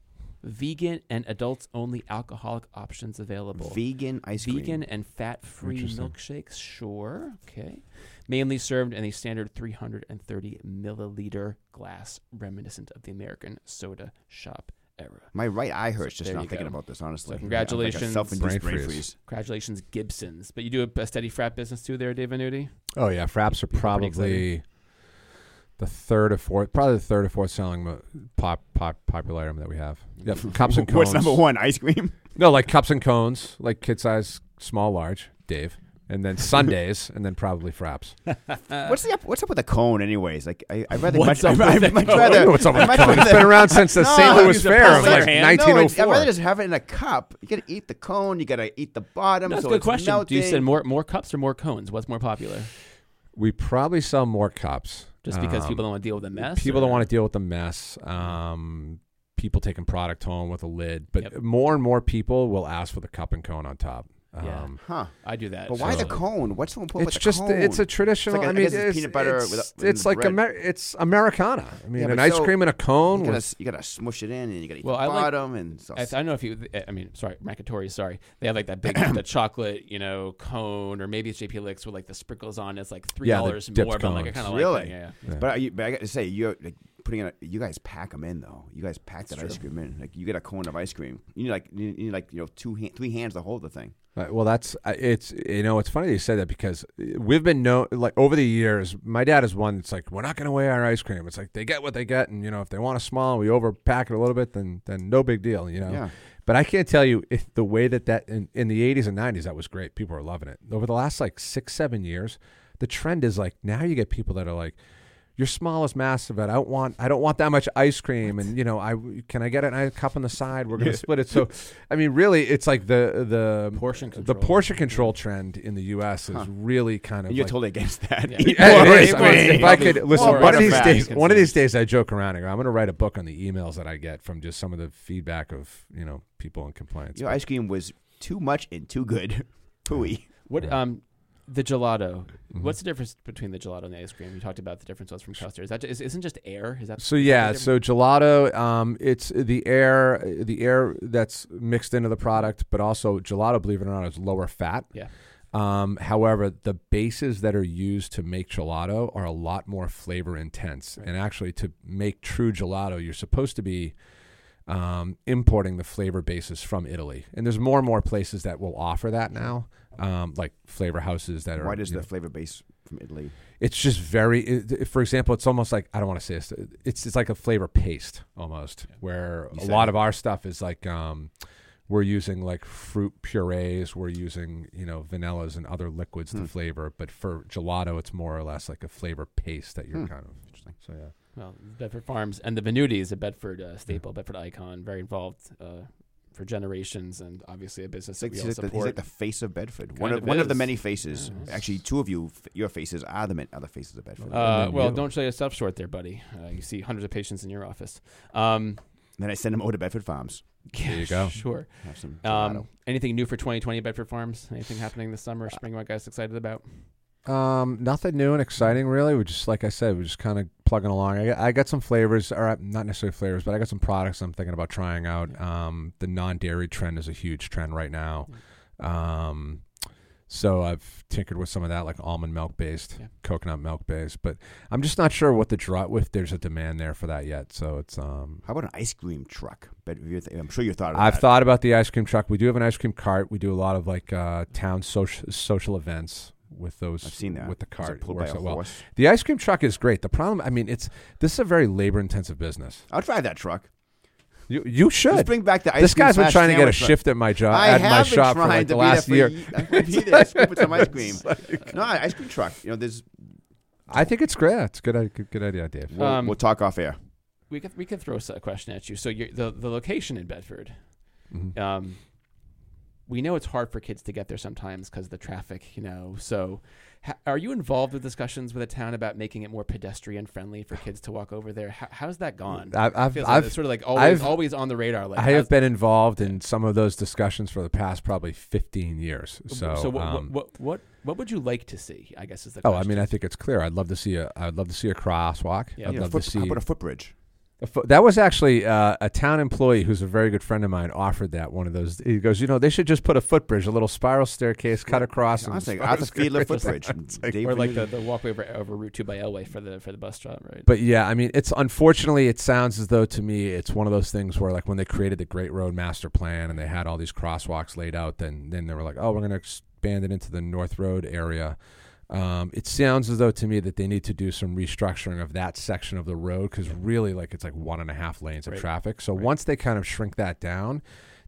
vegan, and adults only alcoholic options available. vegan ice cream. Vegan and fat free milkshakes, sure. Okay. Mainly served in a standard 330 milliliter glass, reminiscent of the American soda shop era. My right eye hurts just There now you thinking go. about this. Honestly, So congratulations. I'm like Brain brain freeze. freeze. Congratulations, Gibson's. But you do a, a steady frap business too there, Dave Venuti? Oh yeah, fraps are probably the third or fourth, probably the third or fourth selling mo- pop pop popular item that we have. Yep, cups and cones. What's number one? Ice cream. No, like cups and cones, like kid size, small, large, Dave, and then sundaes, and then probably fraps. what's the up, what's up with the cone, anyways? Like I, I'd rather What's much, up I, with I'd the much cone? rather. What's up with I'd much cone? It's rather- been around since the No, St. Louis use a Fair of of like your hand. No, I'd, I'd 1904. rather just have it in a cup. You gotta eat the cone. You gotta eat the bottom. That's so a good it's question. Do you melting. send more more cups or more cones? What's more popular? we probably sell more cups. Just because Um, people don't want to deal with the mess. People or- don't want to deal with the mess. Um, people taking product home with a lid, but Yep. more and more people will ask for the cup and cone on top. Yeah. Um, Huh? I do that. But why the cone? What's so important it's with the just cone? it's a traditional. It's like a- I I mean, guess it's it's, peanut butter it's, with- with it's like. Amer- it's Americana. I mean, Yeah, an but ice so- cream and a cone. You gotta, with- you gotta smush it in, and you gotta eat Well, the I like- bottom, and so I, I don't know if you. I mean, sorry, Macatory. Sorry, they have like that big the chocolate, you know, cone, or maybe it's JP Licks with like the sprinkles on. It's like three dollars dipped more. But like, I kind of like Really? it. Yeah, Yeah. But, I, you, but I got to say, you're like, putting in. A, you guys pack them in though. You guys pack that ice cream in. Like you get a cone of ice cream. You need like you need like you know two hand, three hands to hold the thing. Uh, Well, that's uh, it's you know it's funny that you say that because we've been known like over the years. My dad is one that's like we're not going to weigh our ice cream. It's like they get what they get, and you know if they want a small, we overpack it a little bit, then then no big deal, you know. Yeah. But I can't tell you if the way that that in, in the 80s and 90s that was great. People were loving it. Over the last like six seven years, the trend is like now you get people that are like. Your small is massive. I don't want. I don't want that much ice cream, and you know, I can I get an ice cup on the side. We're gonna split it. So, I mean, really, it's like the the Portion control. the portion control trend in the U.S. is Huh. really kind of. And you're like, totally against that. Yeah. Yeah, more is. I mean, if I could listen, More one of these days, one of these days, I joke around and go, I'm going to write a book on the emails that I get from just some of the feedback of you know people in compliance. Your ice cream was too much and too good. Pooey. What Yeah. um, the gelato. Mhm. What's the difference between the gelato and the ice cream? You talked about the difference was from custard. Is that is, isn't just air? Is that So yeah, so gelato, um, it's the air, the air that's mixed into the product, but also gelato, believe it or not, is lower fat. Yeah. Um, however, the bases that are used to make gelato are a lot more flavor intense, and actually, to make true gelato, you're supposed to be um, importing the flavor bases from Italy, and there's more and more places that will offer that now, um, like flavor houses that are. Why does the know, flavor base from Italy? it's just very it, for example it's almost like i don't want to say this it's it's like a flavor paste almost where You a lot it. of our stuff is like um we're using like fruit purees we're using you know vanillas and other liquids Hmm. to flavor but for gelato it's more or less like a flavor paste that you're Hmm. kind of Interesting. so yeah Well, Bedford Farms and the Venuti is a Bedford uh, staple, Bedford icon, very involved uh, for generations, and obviously a business that He's we like, all the, he's like the face of Bedford. One of, of one of the many faces. Yeah. Actually, two of you, your faces are the men- other faces of Bedford. uh, well, you. don't show yourself short there, buddy. Uh, you see hundreds of patients in your office. Um, then I send them over to Bedford Farms. There you go. Sure. Have some. Um, anything new for 2020 Bedford Farms? Anything happening this summer, spring? What guys excited about? Um, nothing new and exciting really. We just like I said, we're just kind of plugging along. I got, I got some flavors, or uh, not necessarily flavors, but I got some products I'm thinking about trying out. Um, the non-dairy trend is a huge trend right now. Um, so I've tinkered with some of that, like almond milk based, Yeah. coconut milk based, but I'm just not sure what the draw if there's a demand there for that yet. So it's um. How about an ice cream truck? But you're th- I'm sure you thought I've that. thought about the ice cream truck. We do have an ice cream cart. We do a lot of like uh, town social social events with those. I've seen that. with the Is it Works out well. horse? The ice cream truck is great. The problem, I mean, it's this is a very labor intensive business. I'll try that truck. You you should. Just bring back the ice cream. this guy's been trying to get a truck. shift at my job I at have my been shop for like to the be last year. for ye- I wanna be there, scoop some ice cream. no, ice cream truck. You know, there's. I think it's great. It's a good, good, good idea, Dave. We'll, Um, we'll talk off air. We could we could throw a question at you. So you're, the the location in Bedford. Mhm. Um, we know it's hard for kids to get there sometimes because of the traffic. You know, so. ha- Are you involved with discussions with the town about making it more pedestrian friendly for kids to walk over there? How, how's that gone? I've, I've, like I've it's sort of like always, I've- always on the radar. Like I have been involved in some of those discussions for the past probably 15 years. So, so what, um, what, what, what, what would you like to see? I guess is the oh, question. I mean, I think it's clear. I'd love to see a, I'd love to see a crosswalk. Yeah. I'd Yeah, love foot- to see. How about a footbridge? A fo- that was actually uh, a town employee who's a very good friend of mine offered that one of those. He goes, you know, they should just put a footbridge, a little spiral staircase, cut across. and Honestly, spiral out the Fiedler staircase. footbridge. Like- or like the, the walkway over, over Route Two by Elway for the for the bus stop, right? But yeah, I mean, it's unfortunately, it sounds as though to me it's one of those things where, like, when they created the Great Road Master Plan and they had all these crosswalks laid out, then then they were like, oh, we're going to expand it into the North Road area. Um, it sounds as though to me that they need to do some restructuring of that section of the road because really, like, it's like one and a half lanes of Right. traffic. So Right. once they kind of shrink that down,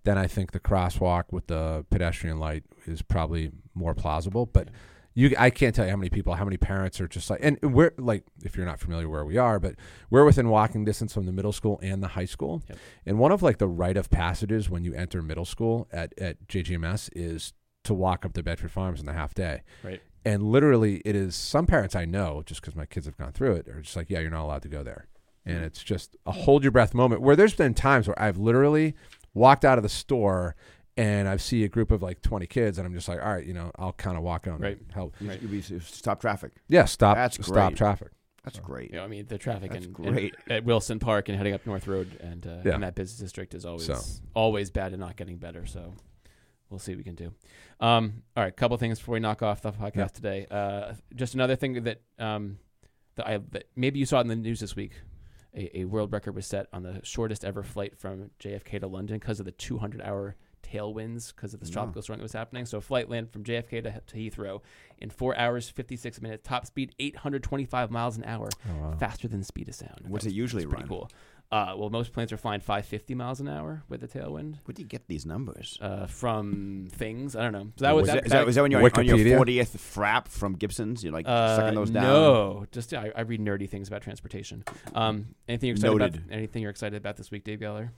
then I think the crosswalk with the pedestrian light is probably more plausible. But you, I can't tell you how many people, how many parents are just like, and we're like, if you're not familiar where we are, but we're within walking distance from the middle school and the high school. Yep. And one of like the rite of passages when you enter middle school at, at JGMS is to walk up to Bedford Farms in the half day. Right. And literally, it is some parents I know, just because my kids have gone through it, are just like, yeah, you're not allowed to go there. And it's just a hold your breath moment where there's been times where I've literally walked out of the store and I see a group of like 20 kids and I'm just like, all right, you know, I'll kind of walk on Right. and help. You- Right. you- you stop traffic. Yeah, stop, That's stop great. traffic. That's great. You know, I mean, the traffic That's in, great. in- at Wilson Park and heading up North Road and uh, Yeah. in that business district is always So. always bad and not getting better. So we'll see what we can do. Um, all right, couple things before we knock off the podcast Yeah. today. Uh, just another thing that um, that I that maybe you saw in the news this week. A, a world record was set on the shortest ever flight from JFK to London because of the 200 hour tailwinds because of the Wow. tropical storm that was happening. So flight land from JFK to, to Heathrow in four hours 56 minutes, top speed 825 miles an hour Oh, wow. faster than the speed of sound. What's it usually run? cool. Uh, well, most planes are flying 550 miles an hour with the tailwind Where do you get these numbers? uh, from things. I don't know. So that was is, that, that, is, that, is that when you're on your 40th frap from Gibson's? You're like uh, sucking those down? No, just I, I read nerdy things about transportation. Um, anything you're excited Noted. about? Anything you're excited about this week, Dave Geller?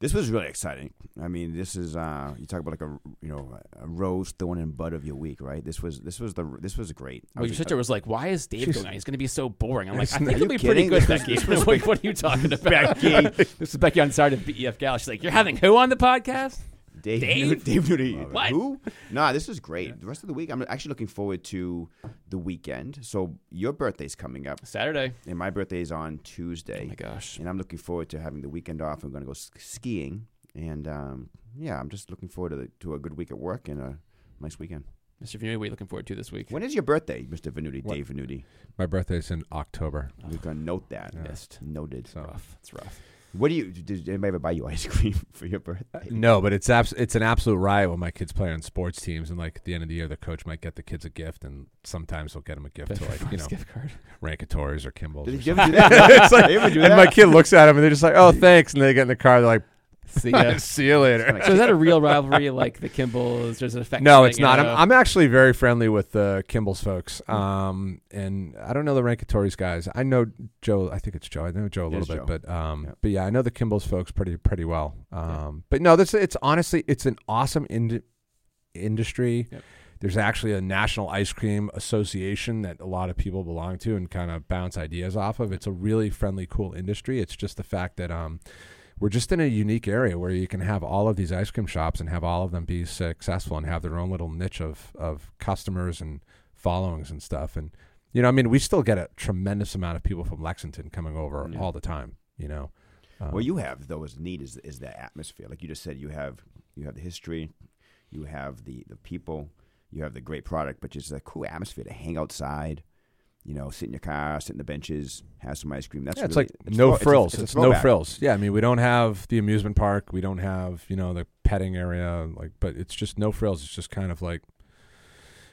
This was really exciting. I mean, this is uh, you talk about like a you know a rose thorn and bud of your week, right? This was this was the this was great. I Well, your was- sister was like, "Why is Dave She's- going? He's going to be so boring." I'm like, "I Are think you it'll be pretty kidding? good, This was- Becky." this was Like, what are you talking about? Becky. this is Becky on Saturday at BEF Gal. She's like, "You're having who on the podcast?" Dave, Dave? Dave Nudie. What? Who? Nah, this is great. The rest of the week, I'm actually looking forward to the weekend. So your birthday's coming up, Saturday. and my birthday's on Tuesday. Oh my gosh. and I'm looking forward to having the weekend off. I'm going to go skiing, and um, yeah, I'm just looking forward to the, to a good week at work and a nice weekend. Mr. Venuti, what are you looking forward to this week? When is your birthday, Mr. Venuti? What? Dave Venuti. My birthday's in October. We're going to note that. Yeah. missed. Noted. So Rough. It's rough. What do you? Did anybody ever buy you ice cream for your birthday? No, but it's abs- it's an absolute riot when my kids play on sports teams, and like at the end of the year, the coach might get the kids a gift, and sometimes they'll get them a gift to like you know gift card. Rancatore's or Kimball's. Did or you something. ever do that? It's like- They ever do and that? my kid looks at them, and they're just like, "Oh, thanks," and they get in the car. They're like, See ya. "See you later." So is that a real rivalry like the Kimballs? There's an effect. No, it's not. I'm, I'm actually very friendly with the Kimball's folks, um, and I don't know the Rancatore's guys. I know Joe. I think it's Joe. I know Joe a little bit, Joe. but um, Yeah. but yeah, I know the Kimball's folks pretty pretty well. Um, but no, this it's honestly it's an awesome ind- industry. Yep. There's actually a national ice cream association that a lot of people belong to and kind of bounce ideas off of. It's a really friendly, cool industry. It's just the fact that um, we're just in a unique area where you can have all of these ice cream shops and have all of them be successful and have their own little niche of of customers and followings and stuff. And you know, I mean, we still get a tremendous amount of people from Lexington coming over Yeah. all the time. You know, um, What you have though is neat is is the atmosphere. Like you just said, you have you have the history, you have the the people, you have the great product, but just a cool atmosphere to hang outside. You know, sit in your car, sit in the benches, have some ice cream. That's Yeah, it's really- like no throw- a- frills. a It's, no frills. Yeah, I mean, we don't have the amusement park. We don't have you know the petting area. Like, but it's just no frills. It's just kind of like,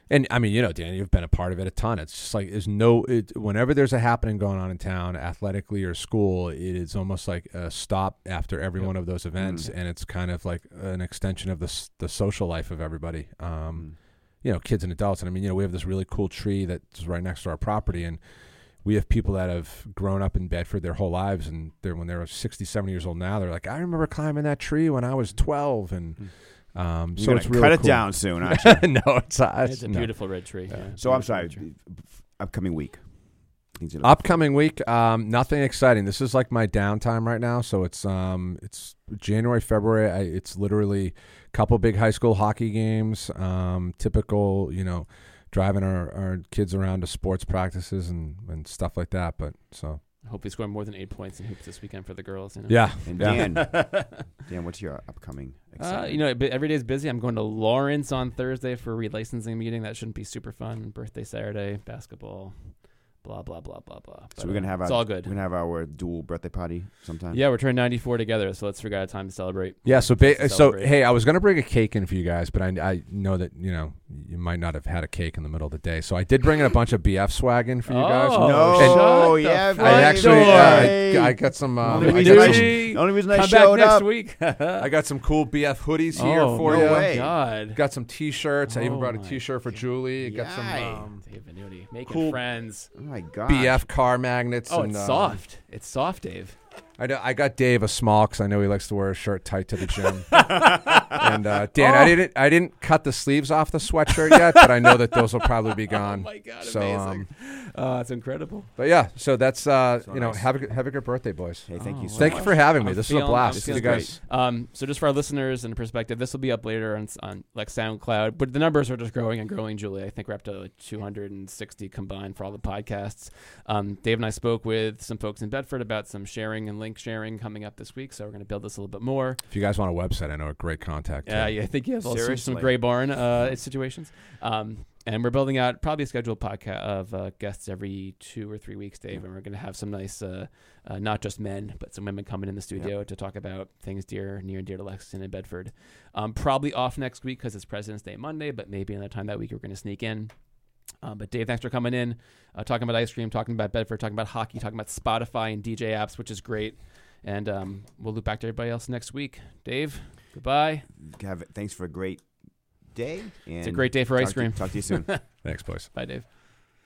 and I mean, you know, Dan, you've been a part of it a ton. It's just like there's no. It, whenever there's a happening going on in town, athletically or school, it is almost like a stop after every Yep. one of those events, Mm. and it's kind of like an extension of the the social life of everybody. Um, Mm. You know, kids and adults. And I mean, you know, we have this really cool tree that's right next to our property, and we have people that have grown up in Bedford their whole lives, and they're when they're 60, 70 years old now, they're like, I remember climbing that tree when I was twelve, and um, You're so gonna it's really cut it cool. down soon, aren't you? no, it's, uh, It's a no. beautiful red tree. yeah. so I'm sorry. Upcoming week. Things that are- Upcoming week, um, nothing exciting. This is like my downtime right now. So it's um, it's January, February. I, it's literally a couple big high school hockey games. Um, typical, you know, driving our, our kids around to sports practices and, and stuff like that. But so Hope we score more than eight points in hoops this weekend for the girls. You know? yeah, And yeah. Dan, Dan, what's your upcoming? Uh, you know, but every day is busy. I'm going to Lawrence on Thursday for a relicensing meeting. That shouldn't be super fun. Birthday Saturday, basketball, blah blah blah blah blah. so But, we're gonna uh, have it's our, all good. We're gonna have our dual birthday party sometime. Yeah, we're turning 94 together, so let's figure out a time to celebrate. Yeah, so To ba- so celebrate. hey, I was gonna bring a cake in for you guys, but I I know that you know you might not have had a cake in the middle of the day, so I did bring in a bunch of BF swag in for you guys. Oh, No, shut the yeah, I actually uh. I, I got some. Um, Only I, reason got I- some The only reason I Come back showed next up. week. I got some cool BF hoodies here oh, for no you. way. God. Got some T-shirts. I even Oh brought a my T-shirt for Julie. Got some Yay. um, Dave making Cool. friends. Oh my god. BF car magnets. Oh, and, it's uh, soft. It's soft, Dave. I, know, I got Dave a small because I know he likes to wear a shirt tight to the gym. and uh, Dan, I Oh. didn't I didn't cut the sleeves off the sweatshirt yet, but I know that those will probably be gone. Oh my God, so, amazing. um, oh, it's incredible. But yeah, so that's uh, So you know, nice. have a good, have a good birthday, boys. Hey, thank Oh, you so Thank much. you for having me. I'm this feeling- is a blast. I'm You feeling guys, Um, so just for our listeners and perspective, this will be up later on, on like SoundCloud, but the numbers are just growing and growing. Julie, I think we're up to like 260 combined for all the podcasts. Um, Dave and I spoke with some folks in Bedford about some sharing and link sharing coming up this week, so we're going to build this a little bit more. if you guys want a website, I know a great contact. Yeah, too. yeah, I think you have also some gray barn uh, situations. Um, and we're building out probably a scheduled podcast of uh, guests every two or three weeks, Dave. And we're going to have some nice, uh, uh, not just men, but some women coming in the studio to talk about things dear, near and dear to Lexington and Bedford. Um, probably off next week because it's President's Day Monday, but maybe another time that week we're going to sneak in. Um, but Dave, thanks for coming in, uh, talking about ice cream, talking about Bedford, talking about hockey, talking about Spotify and DJ apps, which is great. And um, we'll loop back to everybody else next week. Dave, goodbye. Have, thanks for a great day. It's a great day for ice talk to cream. talk to you soon. Thanks, boys. Bye, Dave.